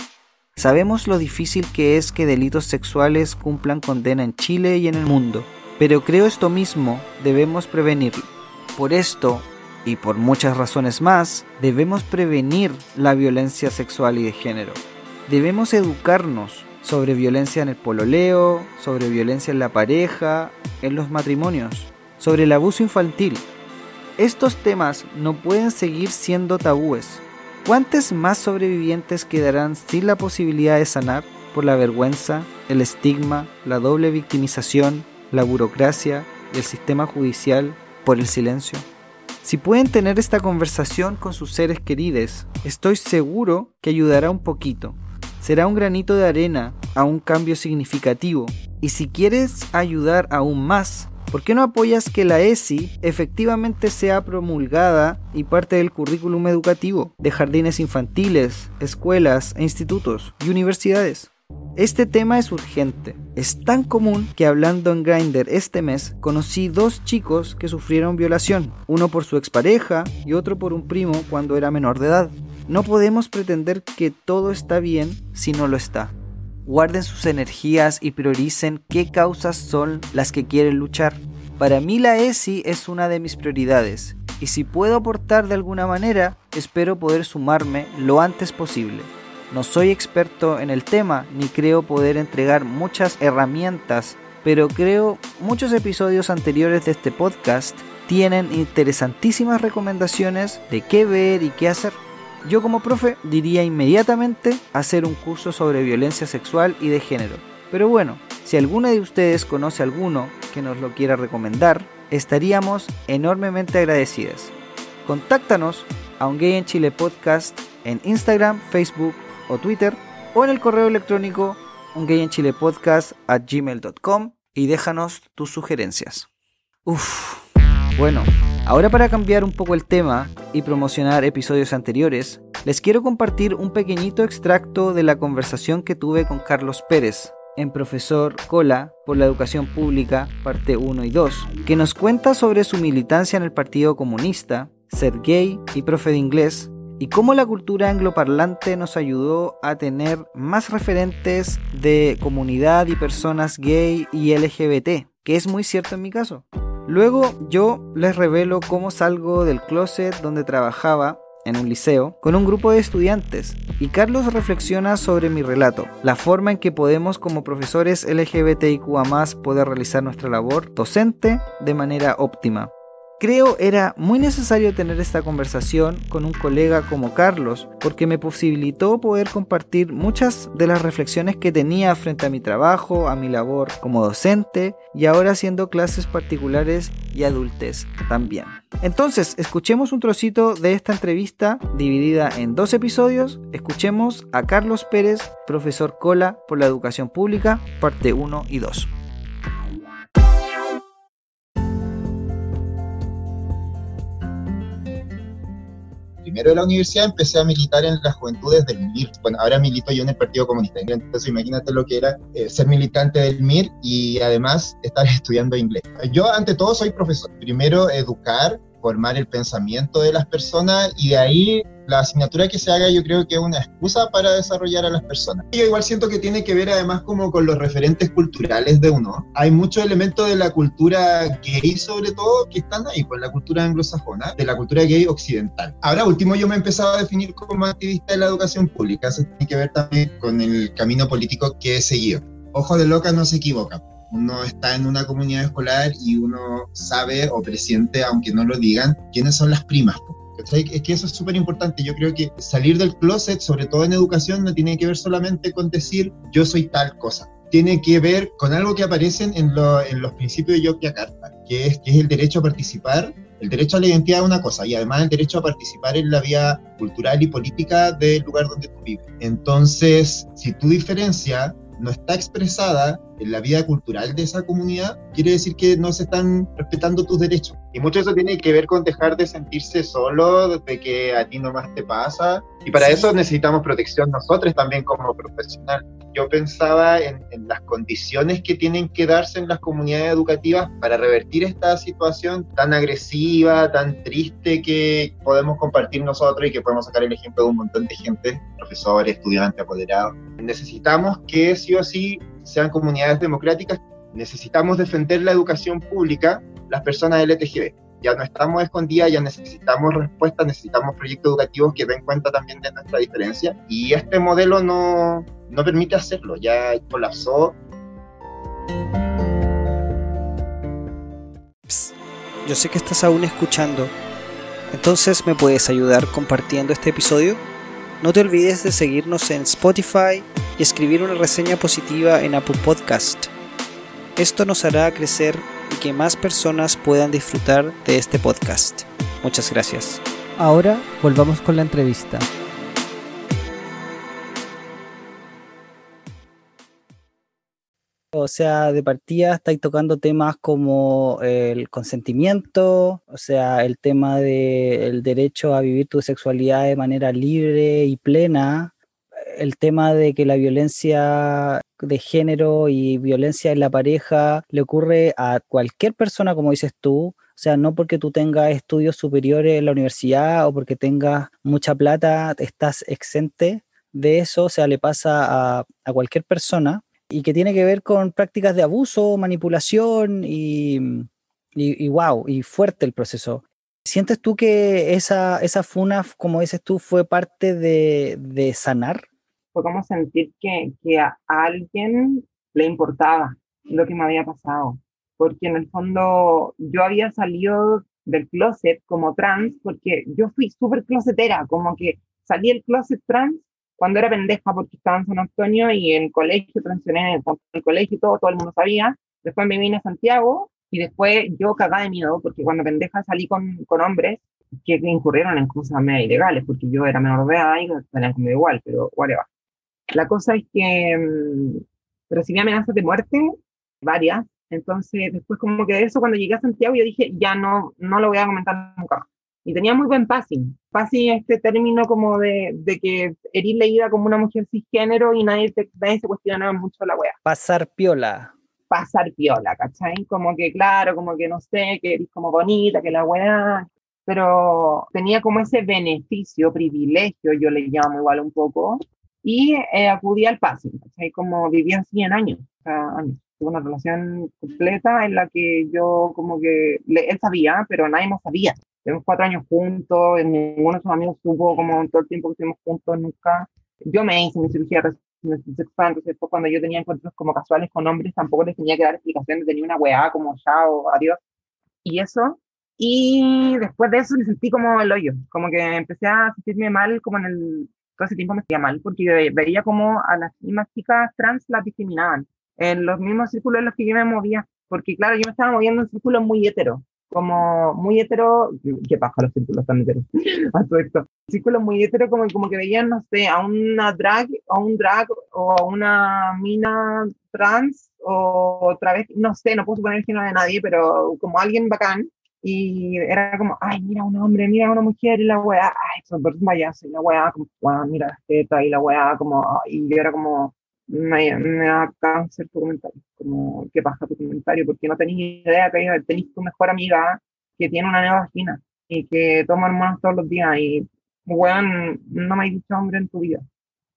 Sabemos lo difícil que es que delitos sexuales cumplan condena en Chile y en el mundo, pero creo esto mismo debemos prevenirlo. Por esto, y por muchas razones más, debemos prevenir la violencia sexual y de género. Debemos educarnos sobre violencia en el pololeo, sobre violencia en la pareja, en los matrimonios, sobre el abuso infantil. Estos temas no pueden seguir siendo tabúes, ¿Cuántos más sobrevivientes quedarán sin la posibilidad de sanar por la vergüenza, el estigma, la doble victimización, la burocracia y el sistema judicial por el silencio? Si pueden tener esta conversación con sus seres queridos, estoy seguro que ayudará un poquito. Será un granito de arena a un cambio significativo. Y si quieres ayudar aún más, ¿Por qué no apoyas que la ESI efectivamente sea promulgada y parte del currículum educativo de jardines infantiles, escuelas e institutos y universidades? Este tema es urgente. Es tan común que hablando en Grindr este mes conocí dos chicos que sufrieron violación, uno por su expareja y otro por un primo cuando era menor de edad. No podemos pretender que todo está bien si no lo está guarden sus energías y prioricen qué causas son las que quieren luchar. Para mí la ESI es una de mis prioridades y si puedo aportar de alguna manera, espero poder sumarme lo antes posible. No soy experto en el tema ni creo poder entregar muchas herramientas, pero creo muchos episodios anteriores de este podcast tienen interesantísimas recomendaciones de qué ver y qué hacer. Yo como profe diría inmediatamente hacer un curso sobre violencia sexual y de género. Pero bueno, si alguno de ustedes conoce alguno que nos lo quiera recomendar, estaríamos enormemente agradecidas. Contáctanos a un Gay en Chile podcast en Instagram, Facebook o Twitter o en el correo electrónico gmail.com y déjanos tus sugerencias. Uf, bueno, Ahora para cambiar un poco el tema y promocionar episodios anteriores, les quiero compartir un pequeñito extracto de la conversación que tuve con Carlos Pérez, en Profesor Cola por la Educación Pública, parte 1 y 2, que nos cuenta sobre su militancia en el Partido Comunista, ser gay y profe de inglés, y cómo la cultura angloparlante nos ayudó a tener más referentes de comunidad y personas gay y LGBT, que es muy cierto en mi caso. Luego yo les revelo cómo salgo del closet donde trabajaba en un liceo con un grupo de estudiantes y Carlos reflexiona sobre mi relato, la forma en que podemos como profesores LGBTIQA poder realizar nuestra labor docente de manera óptima. Creo era muy necesario tener esta conversación con un colega como Carlos porque me posibilitó poder compartir muchas de las reflexiones que tenía frente a mi trabajo, a mi labor como docente y ahora haciendo clases particulares y adultes también. Entonces, escuchemos un trocito de esta entrevista dividida en dos episodios. Escuchemos a Carlos Pérez, profesor Cola por la educación pública, parte 1 y 2. Primero de la universidad empecé a militar en las juventudes del MIR. Bueno, ahora milito yo en el Partido Comunista. Entonces imagínate lo que era eh, ser militante del MIR y además estar (laughs) estudiando inglés. Yo ante todo soy profesor. Primero educar, formar el pensamiento de las personas y de ahí la asignatura que se haga yo creo que es una excusa para desarrollar a las personas. Yo igual siento que tiene que ver además como con los referentes culturales de uno. Hay muchos elementos de la cultura gay sobre todo que están ahí, pues la cultura anglosajona, de la cultura gay occidental. Ahora último yo me he empezado a definir como activista de la educación pública, eso tiene que ver también con el camino político que he seguido. Ojo de loca no se equivoca uno está en una comunidad escolar y uno sabe o presiente, aunque no lo digan, quiénes son las primas Es que eso es súper importante. Yo creo que salir del closet, sobre todo en educación, no tiene que ver solamente con decir yo soy tal cosa. Tiene que ver con algo que aparece en, los principios de Yogyakarta, que es, que es el derecho a participar el derecho a la identidad es una cosa y además el derecho a participar en la vida cultural y política del lugar donde tú vives. Entonces, si tu diferencia no está expresada la vida cultural de esa comunidad, quiere decir que no se están respetando tus derechos. Y mucho eso tiene que ver con dejar de sentirse solo, de que a ti nomás te pasa. Y para eso necesitamos protección nosotros también como profesionales. Yo pensaba en, en, las condiciones que tienen que darse en las comunidades educativas para revertir esta situación tan agresiva, tan triste que podemos compartir nosotros y que podemos sacar el ejemplo de un montón de gente, profesores, estudiantes, apoderados. Necesitamos que sí o sí sean comunidades democráticas, necesitamos defender la educación pública, las personas LTGB. Ya no estamos escondidas, ya necesitamos respuestas, necesitamos proyectos educativos que den cuenta también de nuestra diferencia. Y este modelo no, no permite hacerlo, ya colapsó. yo sé que estás aún escuchando, entonces me puedes ayudar compartiendo este episodio. No te olvides de seguirnos en Spotify y escribir una reseña positiva en Apple Podcast. Esto nos hará crecer y que más personas puedan disfrutar de este podcast. Muchas gracias. Ahora volvamos con la entrevista. O sea, de partida estáis tocando temas como el consentimiento, o sea, el tema del derecho a vivir tu sexualidad de manera libre y plena, el tema de que la violencia de género y violencia en la pareja le ocurre a cualquier persona, como dices tú, o sea, no porque tú tengas estudios superiores en la universidad o porque tengas mucha plata, estás exente de eso, o sea, le pasa a, a cualquier persona y que tiene que ver con prácticas de abuso, manipulación y, y, y wow, y fuerte el proceso. ¿Sientes tú que esa, esa funa, como dices tú, fue parte de, de sanar? Fue como sentir que, que a alguien le importaba lo que me había pasado, porque en el fondo yo había salido del closet como trans, porque yo fui súper closetera, como que salí del closet trans cuando era pendeja porque estaba en San Antonio y en el colegio, transicioné en el, colegio y todo, todo el mundo sabía. Después me vine a Santiago y después yo cagaba de miedo porque cuando pendeja salí con, con hombres que incurrieron en cosas medio ilegales, porque yo era menor de edad y tenían conmigo igual, pero whatever. La cosa es que mmm, recibí amenazas de muerte, varias, entonces después como que de eso cuando llegué a Santiago yo dije, ya no, no lo voy a comentar nunca Y tenía muy buen passing. Passing este término como de, de que eres leída como una mujer cisgénero y nadie, te, nadie se cuestionaba mucho la wea. Pasar piola. Pasar piola, ¿cachai? Como que claro, como que no sé, que eres como bonita, que la wea... Pero tenía como ese beneficio, privilegio, yo le llamo igual un poco, y eh, acudí al passing, ¿cachai? Como vivía 100 años, o sea, años. Tuve una relación completa en la que yo como que, le, él sabía, pero nadie más sabía. Tenemos cuatro años juntos, ninguno de sus amigos supo como todo el tiempo que estuvimos juntos, nunca. Yo me hice mi cirugía sexual, entonces después cuando yo tenía encuentros como casuales con hombres, tampoco les tenía que dar explicaciones, tenía una weá como chao, adiós. Y eso, y después de eso me sentí como el hoyo, como que empecé a sentirme mal como en el, todo ese tiempo me sentía mal porque veía como a las mismas chicas trans las discriminaban en los mismos círculos en los que yo me movía, porque claro, yo me estaba moviendo en círculos muy hetero, como muy hetero, qué pasa los círculos tan heteros, (laughs) a todo esto, círculos muy hetero como, como que veían, no sé, a una drag, o un drag, o a una mina trans, o otra vez, no sé, no puedo suponer el género de nadie, pero como alguien bacán, y era como, ay, mira un hombre, mira una mujer, y la weá, ay, son dos payasos, y la weá, como, wow, mira la teta, y la weá, como, y yo era como, me, me da cáncer tu comentario, como, ¿qué pasa tu comentario? Porque no tenías idea que tenías tu mejor amiga que tiene una nueva vagina y que toma hormonas todos los días, y weón, no me has dicho hombre en tu vida.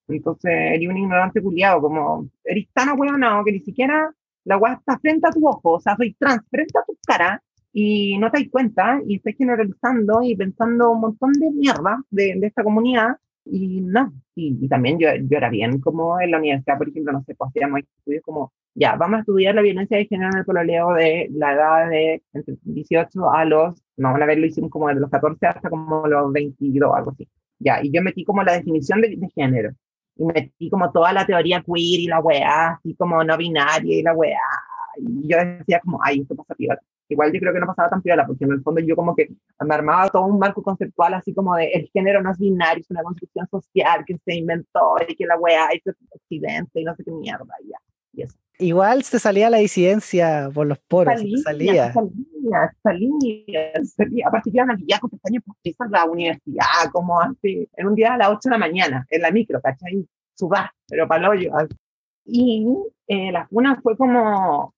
Entonces, eres un ignorante culiado, como, eres tan no que ni siquiera la weá está frente a tu ojo, o sea, soy trans frente a tu cara, y no te das cuenta y estás generalizando y pensando un montón de mierda de, de esta comunidad y no, y, y, también yo, yo era bien como en la universidad, por ejemplo, no sé, pues hacíamos estudios como ya, vamos a estudiar la violencia de género en el pololeo de la edad de entre 18 a los, no, una vez lo hicimos como de los 14 hasta como los 22, algo así. Ya, y yo metí como la definición de, de género. Y metí como toda la teoría queer y la weá, así como no binaria y la weá. Y yo decía como, ay, esto pasa piola. Igual yo creo que no pasaba tan piola, porque en el fondo yo como que me armaba todo un marco conceptual así como de el género no es binario, es una construcción social que se inventó y que la weá es occidente y no sé qué mierda, y ya. Y eso. Igual se salía la disidencia por los poros, Salía, salía. salía, salía, salía. Aparte que maquillada con pestañas postizas la universidad, como así, en un día a las 8 de la mañana, en la micro, ¿cachai? Subá, pero para el hoyo. Y eh, la funa fue como,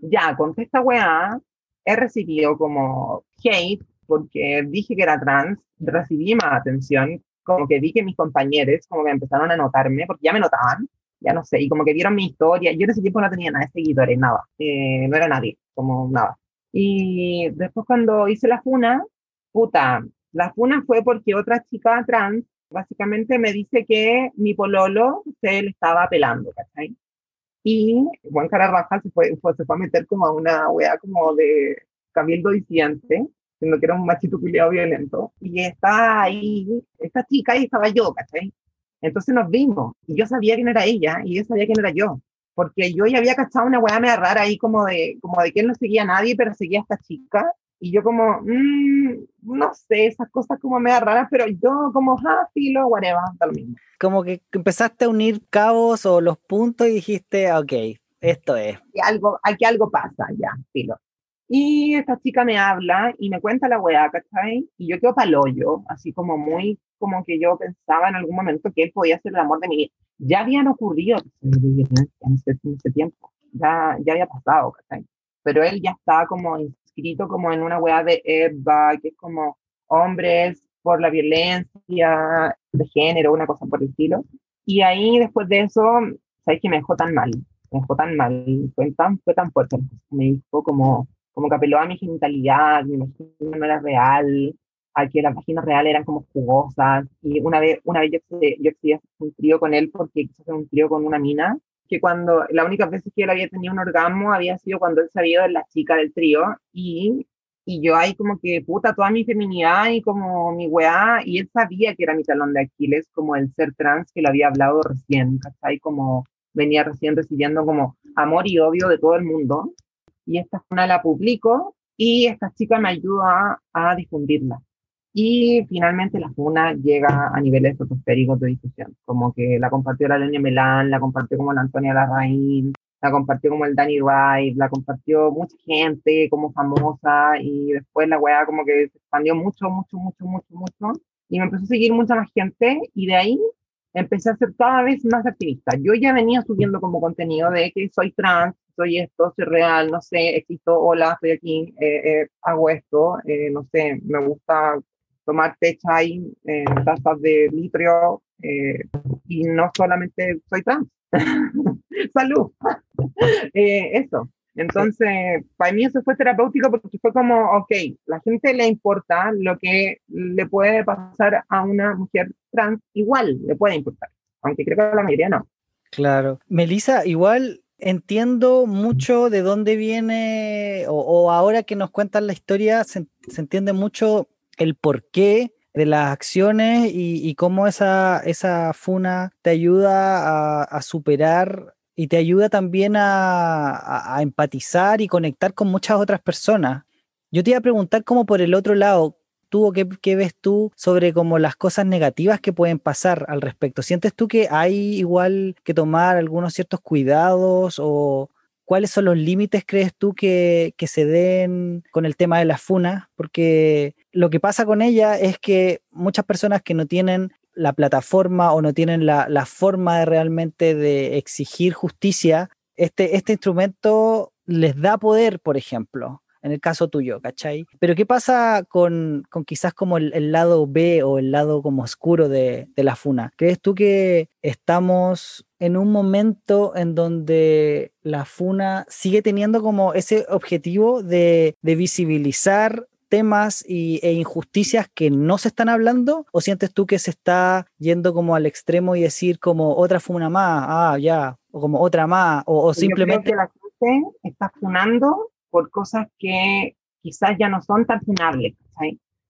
ya, con esta weá, he recibido como hate, porque dije que era trans, recibí más atención, como que vi que mis compañeros como que empezaron a notarme, porque ya me notaban, ya no sé, y como que vieron mi historia. Yo en ese tiempo no tenía nada de seguidores, nada, eh, no era nadie, como nada. Y después cuando hice la funa, puta, la funa fue porque otra chica trans básicamente me dice que mi pololo se le estaba pelando, ¿cachai? Y Juan Cara Raja se fue, fue- se fue a meter como a una wea como de cabildo disidente, siendo que era un machito culiado violento. Y está ahí, esta chica y estaba yo, ¿cachai? Entonces nos vimos y yo sabía quién era ella y ella sabía quién era yo. Porque yo ya había cachado una weá media rara ahí como de, como de que él no seguía a nadie, pero seguía a esta chica. Y yo como, mm, no sé, esas cosas como media raras, pero yo como, ah, filo, whatever, da lo mismo. Como que empezaste a unir cabos o los puntos y dijiste, ok, esto es. que algo, aquí algo pasa, ya, filo. Y esta chica me habla y me cuenta la weá, ¿cachai? Y yo quedo pa'l hoyo, así como muy, como que yo pensaba en algún momento que él podía ser el amor de mi vida. Ya habían ocurrido en ese, en ese tiempo, ya, ya había pasado, ¿cachai? Pero él ya estaba como inscrito como en una weá de EVA, que es como hombres por la violencia de género, una cosa por el estilo. Y ahí, después de eso, ¿sabes que me dejó tan mal? Me dejó tan mal, fue tan, fue tan fuerte. Me dijo como, como que apeló a mi genitalidad, mi vagina no era real, a que las vaginas reales eran como jugosas. Y una vez, una vez yo, yo a hacer un trío con él porque quise hacer un trío con una mina, que cuando, la única vez que él había tenido un orgasmo había sido cuando él sabía de la chica del trío y, y yo ahí como que puta toda mi feminidad y como mi weá, y él sabía que era mi talón de Aquiles, como el ser trans que lo había hablado recién, ¿cachai? Como venía recién recibiendo como amor y odio de todo el mundo. Y esta funa la publico y esta chica me ayuda a difundirla. Y finalmente la funa llega a niveles estratosféricos de difusión, como que la compartió la Lenia Melán, la compartió como la Antonia Larraín, la compartió como el Danny Wright, la compartió mucha gente como famosa y después la weá como que se expandió mucho, mucho, mucho, mucho, mucho y me empezó a seguir mucha más gente y de ahí empecé a ser cada vez más activista. Yo ya venía subiendo como contenido de que soy trans, soy esto, soy real, no sé, existo, hola, estoy aquí, eh, eh, hago esto, eh, no sé, me gusta tomar té chai en tazas de litrio eh, y no solamente soy trans. (laughs) Salud. (laughs) Eh, eso. Entonces, para mí eso fue terapéutico porque fue como, ok, la gente le importa lo que le puede pasar a una mujer trans, igual le puede importar, aunque creo que a la mayoría no. Claro. Melissa, igual entiendo mucho de dónde viene, o, ahora que nos cuentan la historia, se entiende mucho el porqué de las acciones y, cómo esa, esa funa te ayuda a, superar y te ayuda también a, empatizar y conectar con muchas otras personas. Yo te iba a preguntar como por el otro lado, tú qué ves tú sobre como las cosas negativas que pueden pasar al respecto? ¿Sientes tú que hay igual que tomar algunos ciertos cuidados o cuáles son los límites crees tú que, que se den con el tema de las funas? Porque lo que pasa con ella es que muchas personas que no tienen la plataforma o no tienen la, forma de realmente de exigir justicia, este, este instrumento les da poder, por ejemplo, en el caso tuyo, ¿cachai? Pero ¿qué pasa con, con quizás como el, el lado B o el lado como oscuro de, de la funa? ¿Crees tú que estamos en un momento en donde la funa sigue teniendo como ese objetivo de, de visibilizar temas y, e injusticias que no se están hablando? ¿O sientes tú que se está yendo como al extremo y decir como otra funa más, ah, ya, o como otra más, o, simplemente... que la gente está funando por cosas que quizás ya no son tan funables.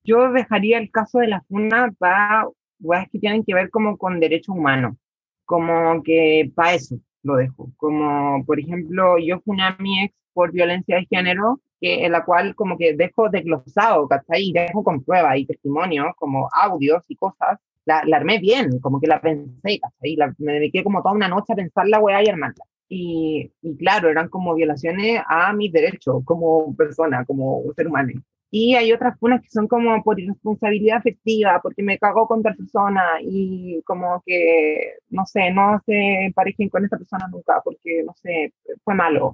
Yo dejaría el caso de la funa para cosas que tienen que ver como con derechos humanos, como que para eso lo dejo. Como, por ejemplo, yo funé a mi ex por violencia de género, que, en la cual como que dejo desglosado, ¿cachai? Y dejo con pruebas y testimonios, como audios y cosas. La, la armé bien, como que la pensé, ¿cachai? La, me dediqué como toda una noche a pensar la weá y armarla. Y, y, claro, eran como violaciones a mis derechos como persona, como ser humano. Y hay otras funas que son como por irresponsabilidad afectiva, porque me cago con otra persona y como que, no sé, no se emparejen con esta persona nunca, porque, no sé, fue malo.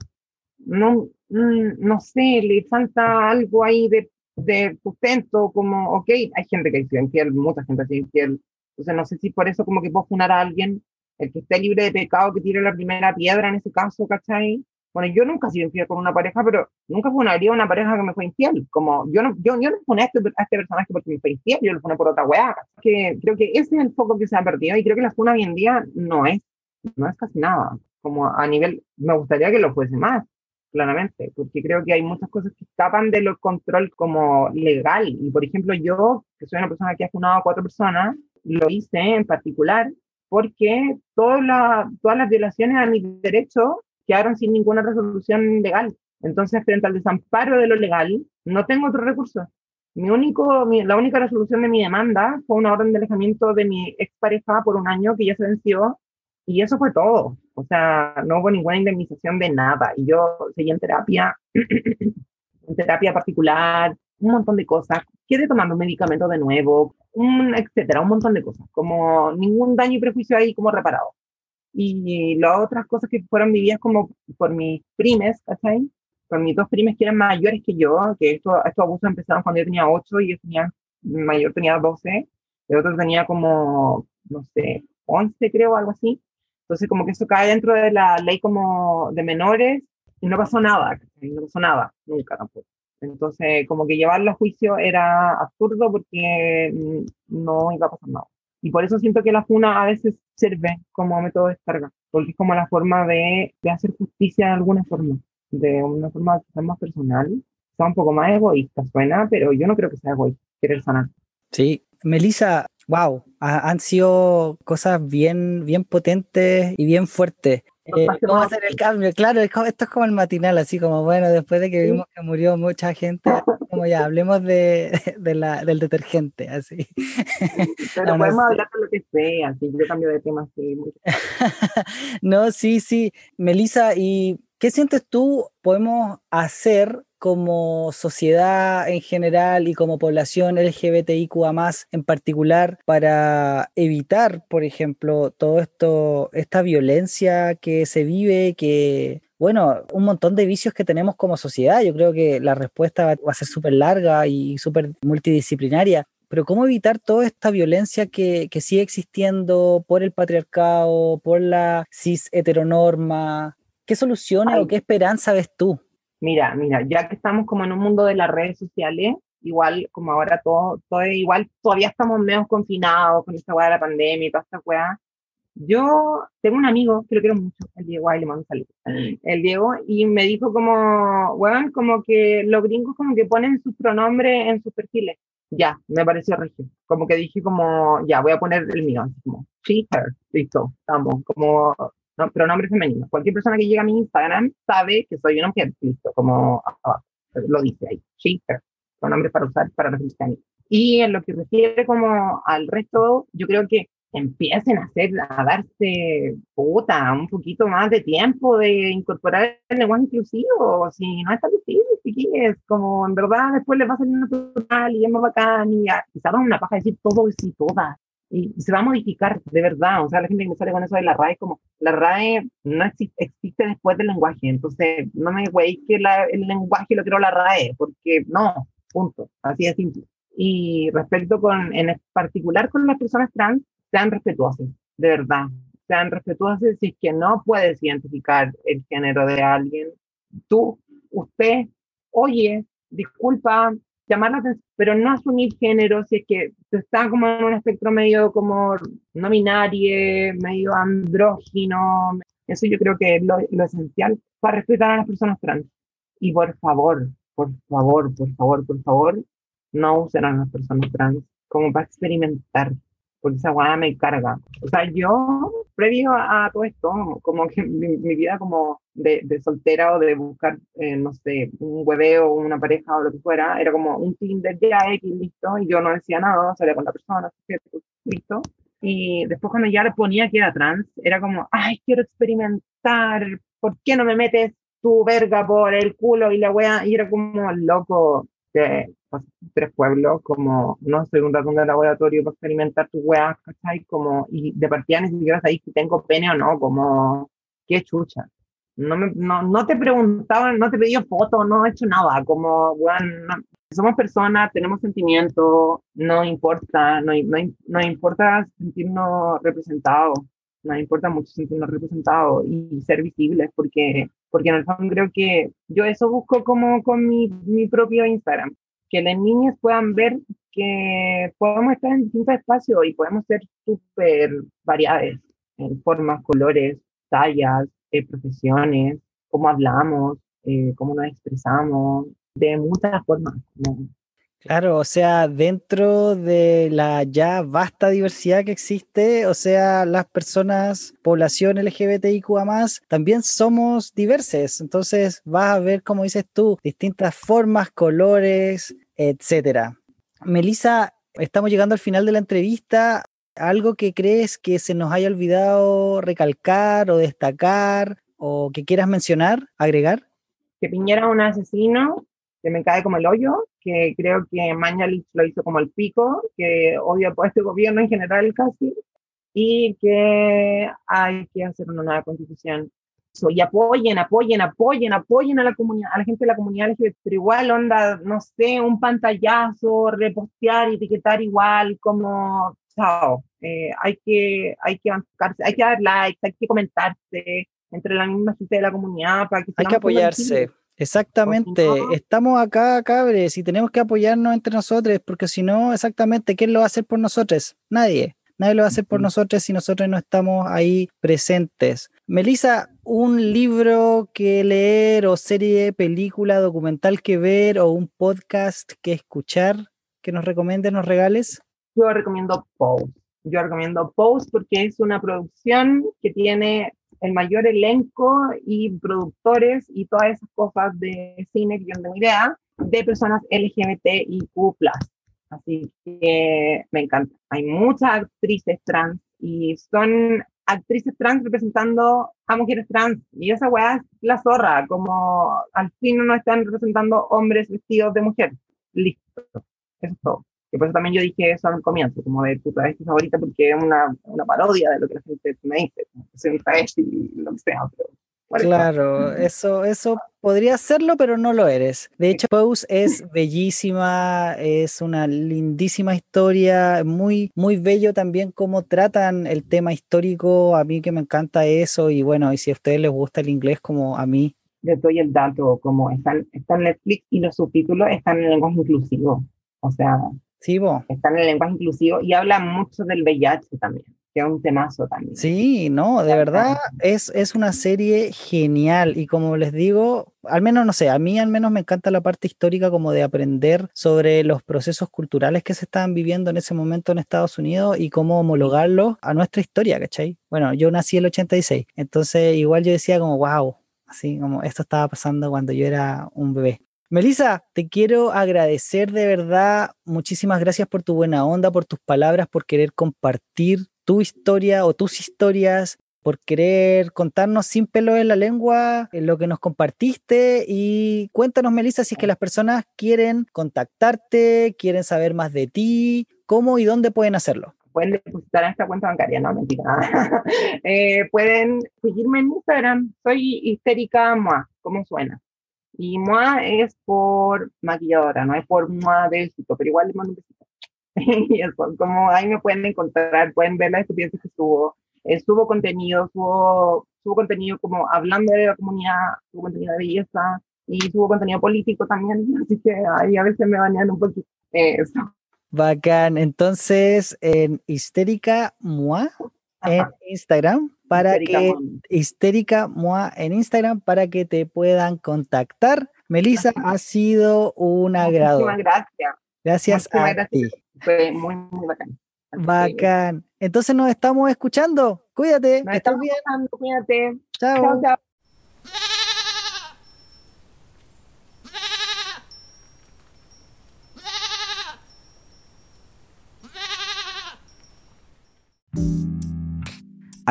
No, mm, no sé, le falta algo ahí de, de sustento, como, ok, hay gente que es infiel, mucha gente es infiel. Entonces, no sé si por eso como que puedo funar a alguien, el que esté libre de pecado, que tire la primera piedra en ese caso, ¿cachai? Bueno, yo nunca he sido infiel con una pareja, pero nunca funaría a una pareja que me fue infiel. Como yo no, yo, yo no funé a este, a este personaje porque me fue infiel, yo lo funé por otra weá. Que creo que ese es el foco que se ha perdido y creo que la funa hoy en día no es, no es casi nada. Como a nivel, me gustaría que lo fuese más, claramente, porque creo que hay muchas cosas que escapan de control como legal. Y por ejemplo, yo, que soy una persona que ha funado a cuatro personas, lo hice en particular porque todas las violaciones a mis derechos quedaron sin ninguna resolución legal. Entonces, frente al desamparo de lo legal, no tengo otro recurso. Mi único, la única resolución de mi demanda fue una orden de alejamiento de mi expareja por un año que ya se venció y eso fue todo. O sea, no hubo ninguna indemnización de nada. Y yo seguí en terapia, (clears throat) en terapia particular, un montón de cosas. Quedé tomando medicamentos de nuevo, un, etcétera, un montón de cosas. Como ningún daño y prejuicio ahí como reparado. Y las otras cosas que fueron vividas como por mis primes, ¿cachai? Por mis dos primes que eran mayores que yo, que esto, estos abusos empezaron cuando yo tenía 8 y yo tenía, mayor tenía 12, el otro tenía como, no sé, 11 creo, algo así. Entonces como que eso cae dentro de la ley como de menores y no pasó nada. No pasó nada, nunca tampoco. Entonces como que llevarlo a juicio era absurdo porque no iba a pasar nada. Y por eso siento que la funa a veces sirve como método de descarga, porque es como la forma de, de hacer justicia de alguna forma, de una forma más personal, está un poco más egoísta, suena, pero yo no creo que sea egoísta, querer sanar. Sí, Melissa, wow, han sido cosas bien, bien potentes y bien fuertes. Eh, ¿Cómo hacer el cambio? Claro, esto es como el matinal, así como, bueno, después de que vimos que murió mucha gente, como ya, hablemos de, de la, del detergente, así. (laughs) Pero podemos hablar de lo que sea, así yo cambio de tema. Sí. (laughs) no, sí, sí. Melissa, ¿y qué sientes tú podemos hacer como sociedad en general y como población LGBTIQA más en particular para evitar, por ejemplo, todo esto, esta violencia que se vive, que bueno, un montón de vicios que tenemos como sociedad. Yo creo que la respuesta va a ser súper larga y súper multidisciplinaria. Pero ¿cómo evitar toda esta violencia que, que, sigue existiendo por el patriarcado, por la cis heteronorma? ¿Qué soluciones o qué esperanza ves tú? Mira, mira, ya que estamos como en un mundo de las redes sociales, igual como ahora todo, todo igual todavía estamos medio confinados con esta weá de la pandemia y toda esta weá. Yo tengo un amigo que lo quiero mucho, el Diego, ahí le mando saludos, el Diego, y me dijo como, weón, como que los gringos como que ponen sus pronombres en sus perfiles. Ya, me pareció regio. Como que dije como, ya, voy a poner el mío, como, she, her, listo, estamos, como no, pronombre femenino. Cualquier persona que llega a mi Instagram sabe que soy una mujer, listo, como lo dice ahí, her, pronombres para usar para referirse a mí. Y en lo que refiere como al resto, yo creo que empiecen a hacer, a darse puta, un poquito más de tiempo de incorporar el lenguaje inclusivo, si no es tan difícil, si es como en verdad después les va a salir natural y es más bacán y quizás una paja decir todo y todas y se va a modificar de verdad. O sea, la gente que me sale con eso de la RAE, como la RAE no existe, existe después del lenguaje. Entonces, no me güey que la, el lenguaje lo creó la RAE, porque no, punto. Así de simple. Y respecto con, en particular con las personas trans, sean respetuosos, de verdad. Sean respetuosos si es que no puedes identificar el género de alguien. Tú, usted, oye, disculpa, llamar la atención, pero no asumir género, si es que está como en un espectro medio como no binario, medio andrógino, eso yo creo que es lo, lo esencial para respetar a las personas trans. Y por favor, por favor, por favor, por favor, no usen a las personas trans como para experimentar, porque esa guada me carga. O sea, yo, previo a, todo esto, como que mi, vida como de, de, soltera o de buscar, eh, no sé, un hueveo o una pareja o lo que fuera, era como un Tinder ya X, listo, y yo no decía nada, salía con la persona, listo. Y después cuando ya le ponía que era trans, era como, ay, quiero experimentar, ¿por qué no me metes tu verga por el culo y la wea? Y era como loco, que tres pueblos, como no soy un ratón de laboratorio para experimentar tus weas, ¿cachai? Como, y de partida ni siquiera sabéis si tengo pene o no, como, qué chucha. No, me, no, no te preguntaban, no te pedían fotos, no he hecho nada, como, weón, somos personas, tenemos sentimientos, no importa, no, no, no importa sentirnos representados, no importa mucho sentirnos representados y ser visibles, porque, porque en el fondo creo que yo eso busco como con mi, mi propio Instagram, que las niñas puedan ver que podemos estar en distintos espacios y podemos ser súper variadas en formas, colores, tallas, eh, profesiones, cómo hablamos, eh, cómo nos expresamos, de muchas formas. Claro, o sea, dentro de la ya vasta diversidad que existe, o sea, las personas, población LGBTIQA más, también somos diversas. Entonces vas a ver, como dices tú, distintas formas, colores, etcétera. Melissa, estamos llegando al final de la entrevista. ¿Algo que crees que se nos haya olvidado recalcar o destacar o que quieras mencionar, agregar? Que Piñera es un asesino, que me cae como el hoyo, que creo que Mañalich lo hizo como el pico, que odia por este gobierno en general casi, y que hay que hacer una nueva constitución. Y apoyen, apoyen, apoyen, apoyen a la comunidad, a la gente de la comunidad pero igual onda, no sé, un pantallazo, repostear etiquetar igual, como, chao, eh, hay que, hay que hay que dar likes, hay que comentarse entre la misma gente de la comunidad para que hay que apoyarse. Exactamente, estamos acá, cabres, y tenemos que apoyarnos entre nosotros, porque si no, exactamente, ¿quién lo va a hacer por nosotros? Nadie. Nadie lo va a hacer por nosotros si nosotros no estamos ahí presentes. Melissa, un libro que leer o serie, película, documental que ver o un podcast que escuchar que nos recomiendes, nos regales? Yo recomiendo Pose. Yo recomiendo Pose porque es una producción que tiene el mayor elenco y productores y todas esas cosas de cine no tengo idea, de personas LGBTIQ+. Así que me encanta. Hay muchas actrices trans y son actrices trans representando a mujeres trans. Y esa weá es la zorra, como al fin no están representando hombres vestidos de mujer. Listo. Eso es todo. Y por eso también yo dije eso al comienzo, como de tu travesti favorita, porque es una, una parodia de lo que la gente me dice, soy un travesti, lo que sea. claro, eso, eso podría serlo, pero no lo eres. De hecho, Pose es (laughs) bellísima, es una lindísima historia, muy, muy bello también cómo tratan el tema histórico. A mí que me encanta eso, y bueno, y si a ustedes les gusta el inglés como a mí. Les doy el dato, como están, está en Netflix y los subtítulos están en lenguaje inclusivo. O sea, Sí, Está en el lenguaje inclusivo y habla mucho del VIH también, que es un temazo también. Sí, no, de verdad es, es una serie genial y como les digo, al menos no sé, a mí al menos me encanta la parte histórica como de aprender sobre los procesos culturales que se estaban viviendo en ese momento en Estados Unidos y cómo homologarlos a nuestra historia, ¿cachai? Bueno, yo nací el 86, entonces igual yo decía como, wow, así como esto estaba pasando cuando yo era un bebé. Melissa, te quiero agradecer de verdad. Muchísimas gracias por tu buena onda, por tus palabras, por querer compartir tu historia o tus historias, por querer contarnos sin pelo en la lengua eh, lo que nos compartiste. Y cuéntanos, Melissa, si es que las personas quieren contactarte, quieren saber más de ti, cómo y dónde pueden hacerlo pueden depositar en esta cuenta bancaria, no, mentira. (laughs) eh, pueden seguirme en Instagram, soy histérica Moa, ¿cómo suena? Y MOA es por maquilladora, no es por MOA de éxito, pero igual le mando un besito. (laughs) y eso, como ahí me pueden encontrar, pueden ver las experiencias que subo. Eh, subo contenido, subo, subo contenido como hablando de la comunidad, subo contenido de belleza, y subo contenido político también, (laughs) así que ahí a veces me banean un poquito. Eso. Bacán. Entonces, en Histérica Mua en Instagram para que Histérica Mua en Instagram para que te puedan contactar. Melissa, ha sido un agrado. Muchísimas gracias. Gracias a ti. Fue muy, muy bacán. Bacán. Entonces nos estamos escuchando. Cuídate. Nos estamos bien. Cuídate. chao. chao, chao.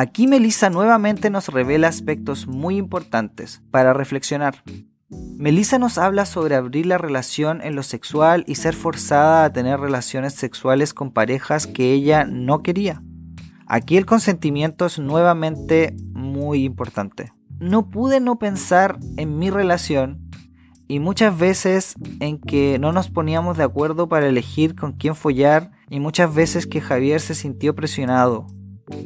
Aquí Melissa nuevamente nos revela aspectos muy importantes para reflexionar. Melissa nos habla sobre abrir la relación en lo sexual y ser forzada a tener relaciones sexuales con parejas que ella no quería. Aquí el consentimiento es nuevamente muy importante. No pude no pensar en mi relación y muchas veces en que no nos poníamos de acuerdo para elegir con quién follar y muchas veces que Javier se sintió presionado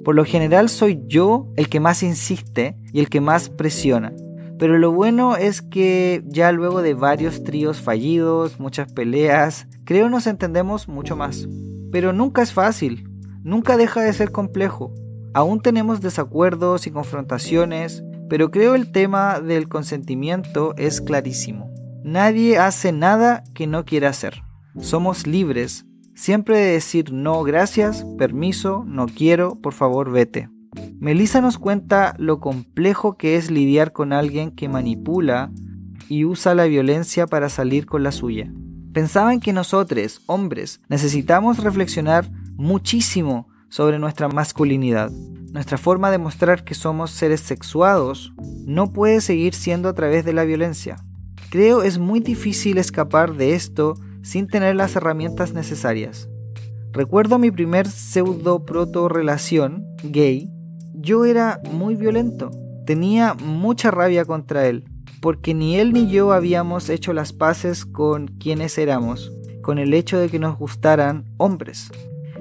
por lo general soy yo el que más insiste y el que más presiona. Pero lo bueno es que ya luego de varios tríos fallidos, muchas peleas, creo nos entendemos mucho más. Pero nunca es fácil, nunca deja de ser complejo. Aún tenemos desacuerdos y confrontaciones, pero creo el tema del consentimiento es clarísimo. Nadie hace nada que no quiera hacer. Somos libres Siempre de decir no, gracias, permiso, no quiero, por favor vete. Melissa nos cuenta lo complejo que es lidiar con alguien que manipula y usa la violencia para salir con la suya. Pensaban que nosotros, hombres, necesitamos reflexionar muchísimo sobre nuestra masculinidad. Nuestra forma de mostrar que somos seres sexuados no puede seguir siendo a través de la violencia. Creo es muy difícil escapar de esto sin tener las herramientas necesarias. Recuerdo mi primer pseudo proto relación gay. Yo era muy violento. Tenía mucha rabia contra él, porque ni él ni yo habíamos hecho las paces con quienes éramos, con el hecho de que nos gustaran hombres.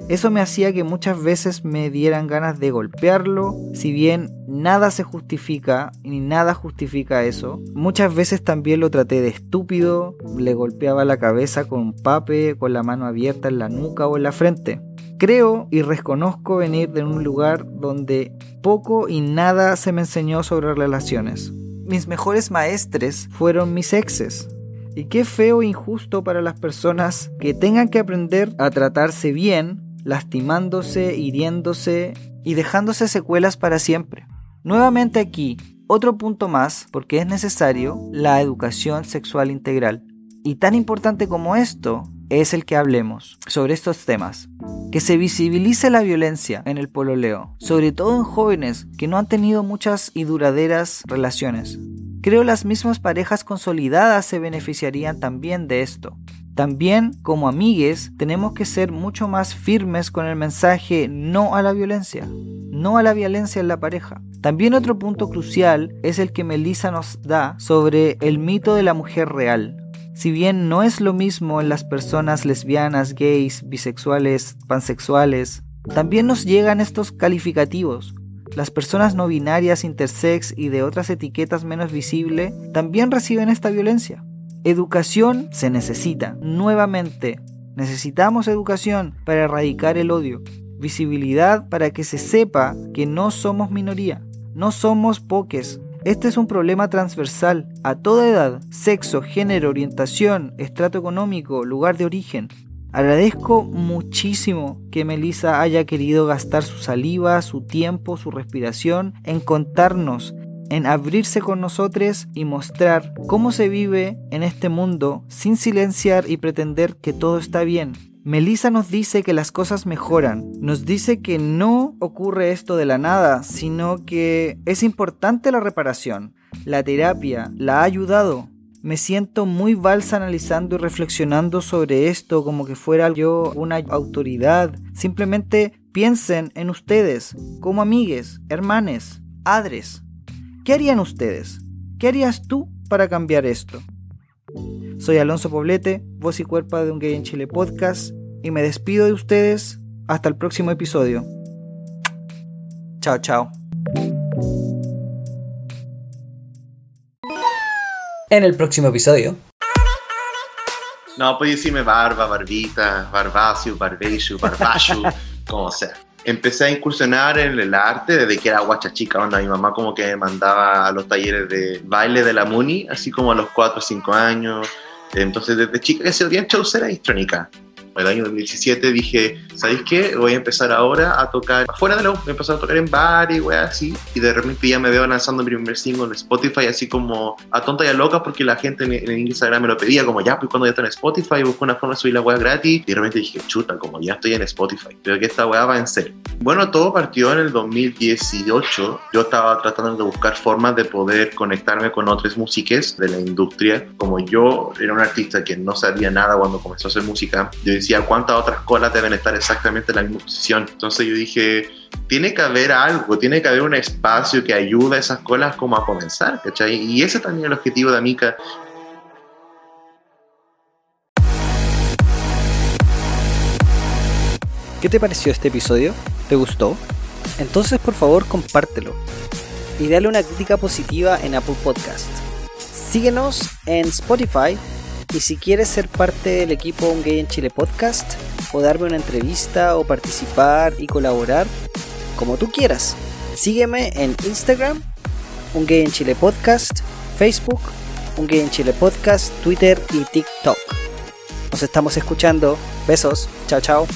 Eso me hacía que muchas veces me dieran ganas de golpearlo, si bien nada se justifica ni nada justifica eso. Muchas veces también lo traté de estúpido, le golpeaba la cabeza con un pape, con la mano abierta en la nuca o en la frente. Creo y reconozco venir de un lugar donde poco y nada se me enseñó sobre relaciones. Mis mejores maestres fueron mis exes, y qué feo e injusto para las personas que tengan que aprender a tratarse bien lastimándose, hiriéndose y dejándose secuelas para siempre. Nuevamente aquí, otro punto más, porque es necesario la educación sexual integral. Y tan importante como esto es el que hablemos sobre estos temas. Que se visibilice la violencia en el pololeo, sobre todo en jóvenes que no han tenido muchas y duraderas relaciones. Creo las mismas parejas consolidadas se beneficiarían también de esto. También como amigues tenemos que ser mucho más firmes con el mensaje no a la violencia, no a la violencia en la pareja. También otro punto crucial es el que Melissa nos da sobre el mito de la mujer real. Si bien no es lo mismo en las personas lesbianas, gays, bisexuales, pansexuales, también nos llegan estos calificativos. Las personas no binarias, intersex y de otras etiquetas menos visibles también reciben esta violencia. Educación se necesita. Nuevamente, necesitamos educación para erradicar el odio. Visibilidad para que se sepa que no somos minoría. No somos poques. Este es un problema transversal a toda edad, sexo, género, orientación, estrato económico, lugar de origen. Agradezco muchísimo que Melissa haya querido gastar su saliva, su tiempo, su respiración en contarnos en abrirse con nosotros y mostrar cómo se vive en este mundo sin silenciar y pretender que todo está bien. Melissa nos dice que las cosas mejoran, nos dice que no ocurre esto de la nada, sino que es importante la reparación. La terapia la ha ayudado. Me siento muy balsa analizando y reflexionando sobre esto como que fuera yo una autoridad. Simplemente piensen en ustedes, como amigues, hermanes, adres. ¿Qué harían ustedes? ¿Qué harías tú para cambiar esto? Soy Alonso Poblete, voz y cuerpo de un gay en Chile podcast, y me despido de ustedes hasta el próximo episodio. Chao, chao. En el próximo episodio. No, podía decirme barba, barbita, barbacio, barbeshu, barbashu, (laughs) como sea. Empecé a incursionar en el arte desde que era guacha chica, onda. Mi mamá como que me mandaba a los talleres de baile de la Muni, así como a los 4 o 5 años. Entonces desde chica que se bien chaucera electrónica el año 2017 dije, ¿sabéis qué? Voy a empezar ahora a tocar fuera de la U, voy a empezar a tocar en bar y wey, así. Y de repente ya me veo lanzando mi primer single en Spotify, así como a tonta y a loca, porque la gente en, Instagram me lo pedía, como ya, pues cuando ya está en Spotify, busco una forma de subir la weá gratis. Y de repente dije, chuta, como ya estoy en Spotify, creo que esta weá va en serio. Bueno, todo partió en el 2018. Yo estaba tratando de buscar formas de poder conectarme con otras músicas de la industria. Como yo era un artista que no sabía nada cuando comenzó a hacer música, yo decía cuántas otras colas deben estar exactamente en la misma posición. Entonces yo dije, tiene que haber algo, tiene que haber un espacio que ayude a esas colas como a comenzar, ¿cachai? Y ese también es el objetivo de Amica. ¿Qué te pareció este episodio? ¿Te gustó? Entonces por favor compártelo y dale una crítica positiva en Apple Podcast. Síguenos en Spotify y si quieres ser parte del equipo Un Gay en Chile Podcast, o darme una entrevista o participar y colaborar, como tú quieras. Sígueme en Instagram, Un Gay en Chile Podcast, Facebook, Un Gay en Chile Podcast, Twitter y TikTok. Nos estamos escuchando. Besos. Chao, chao.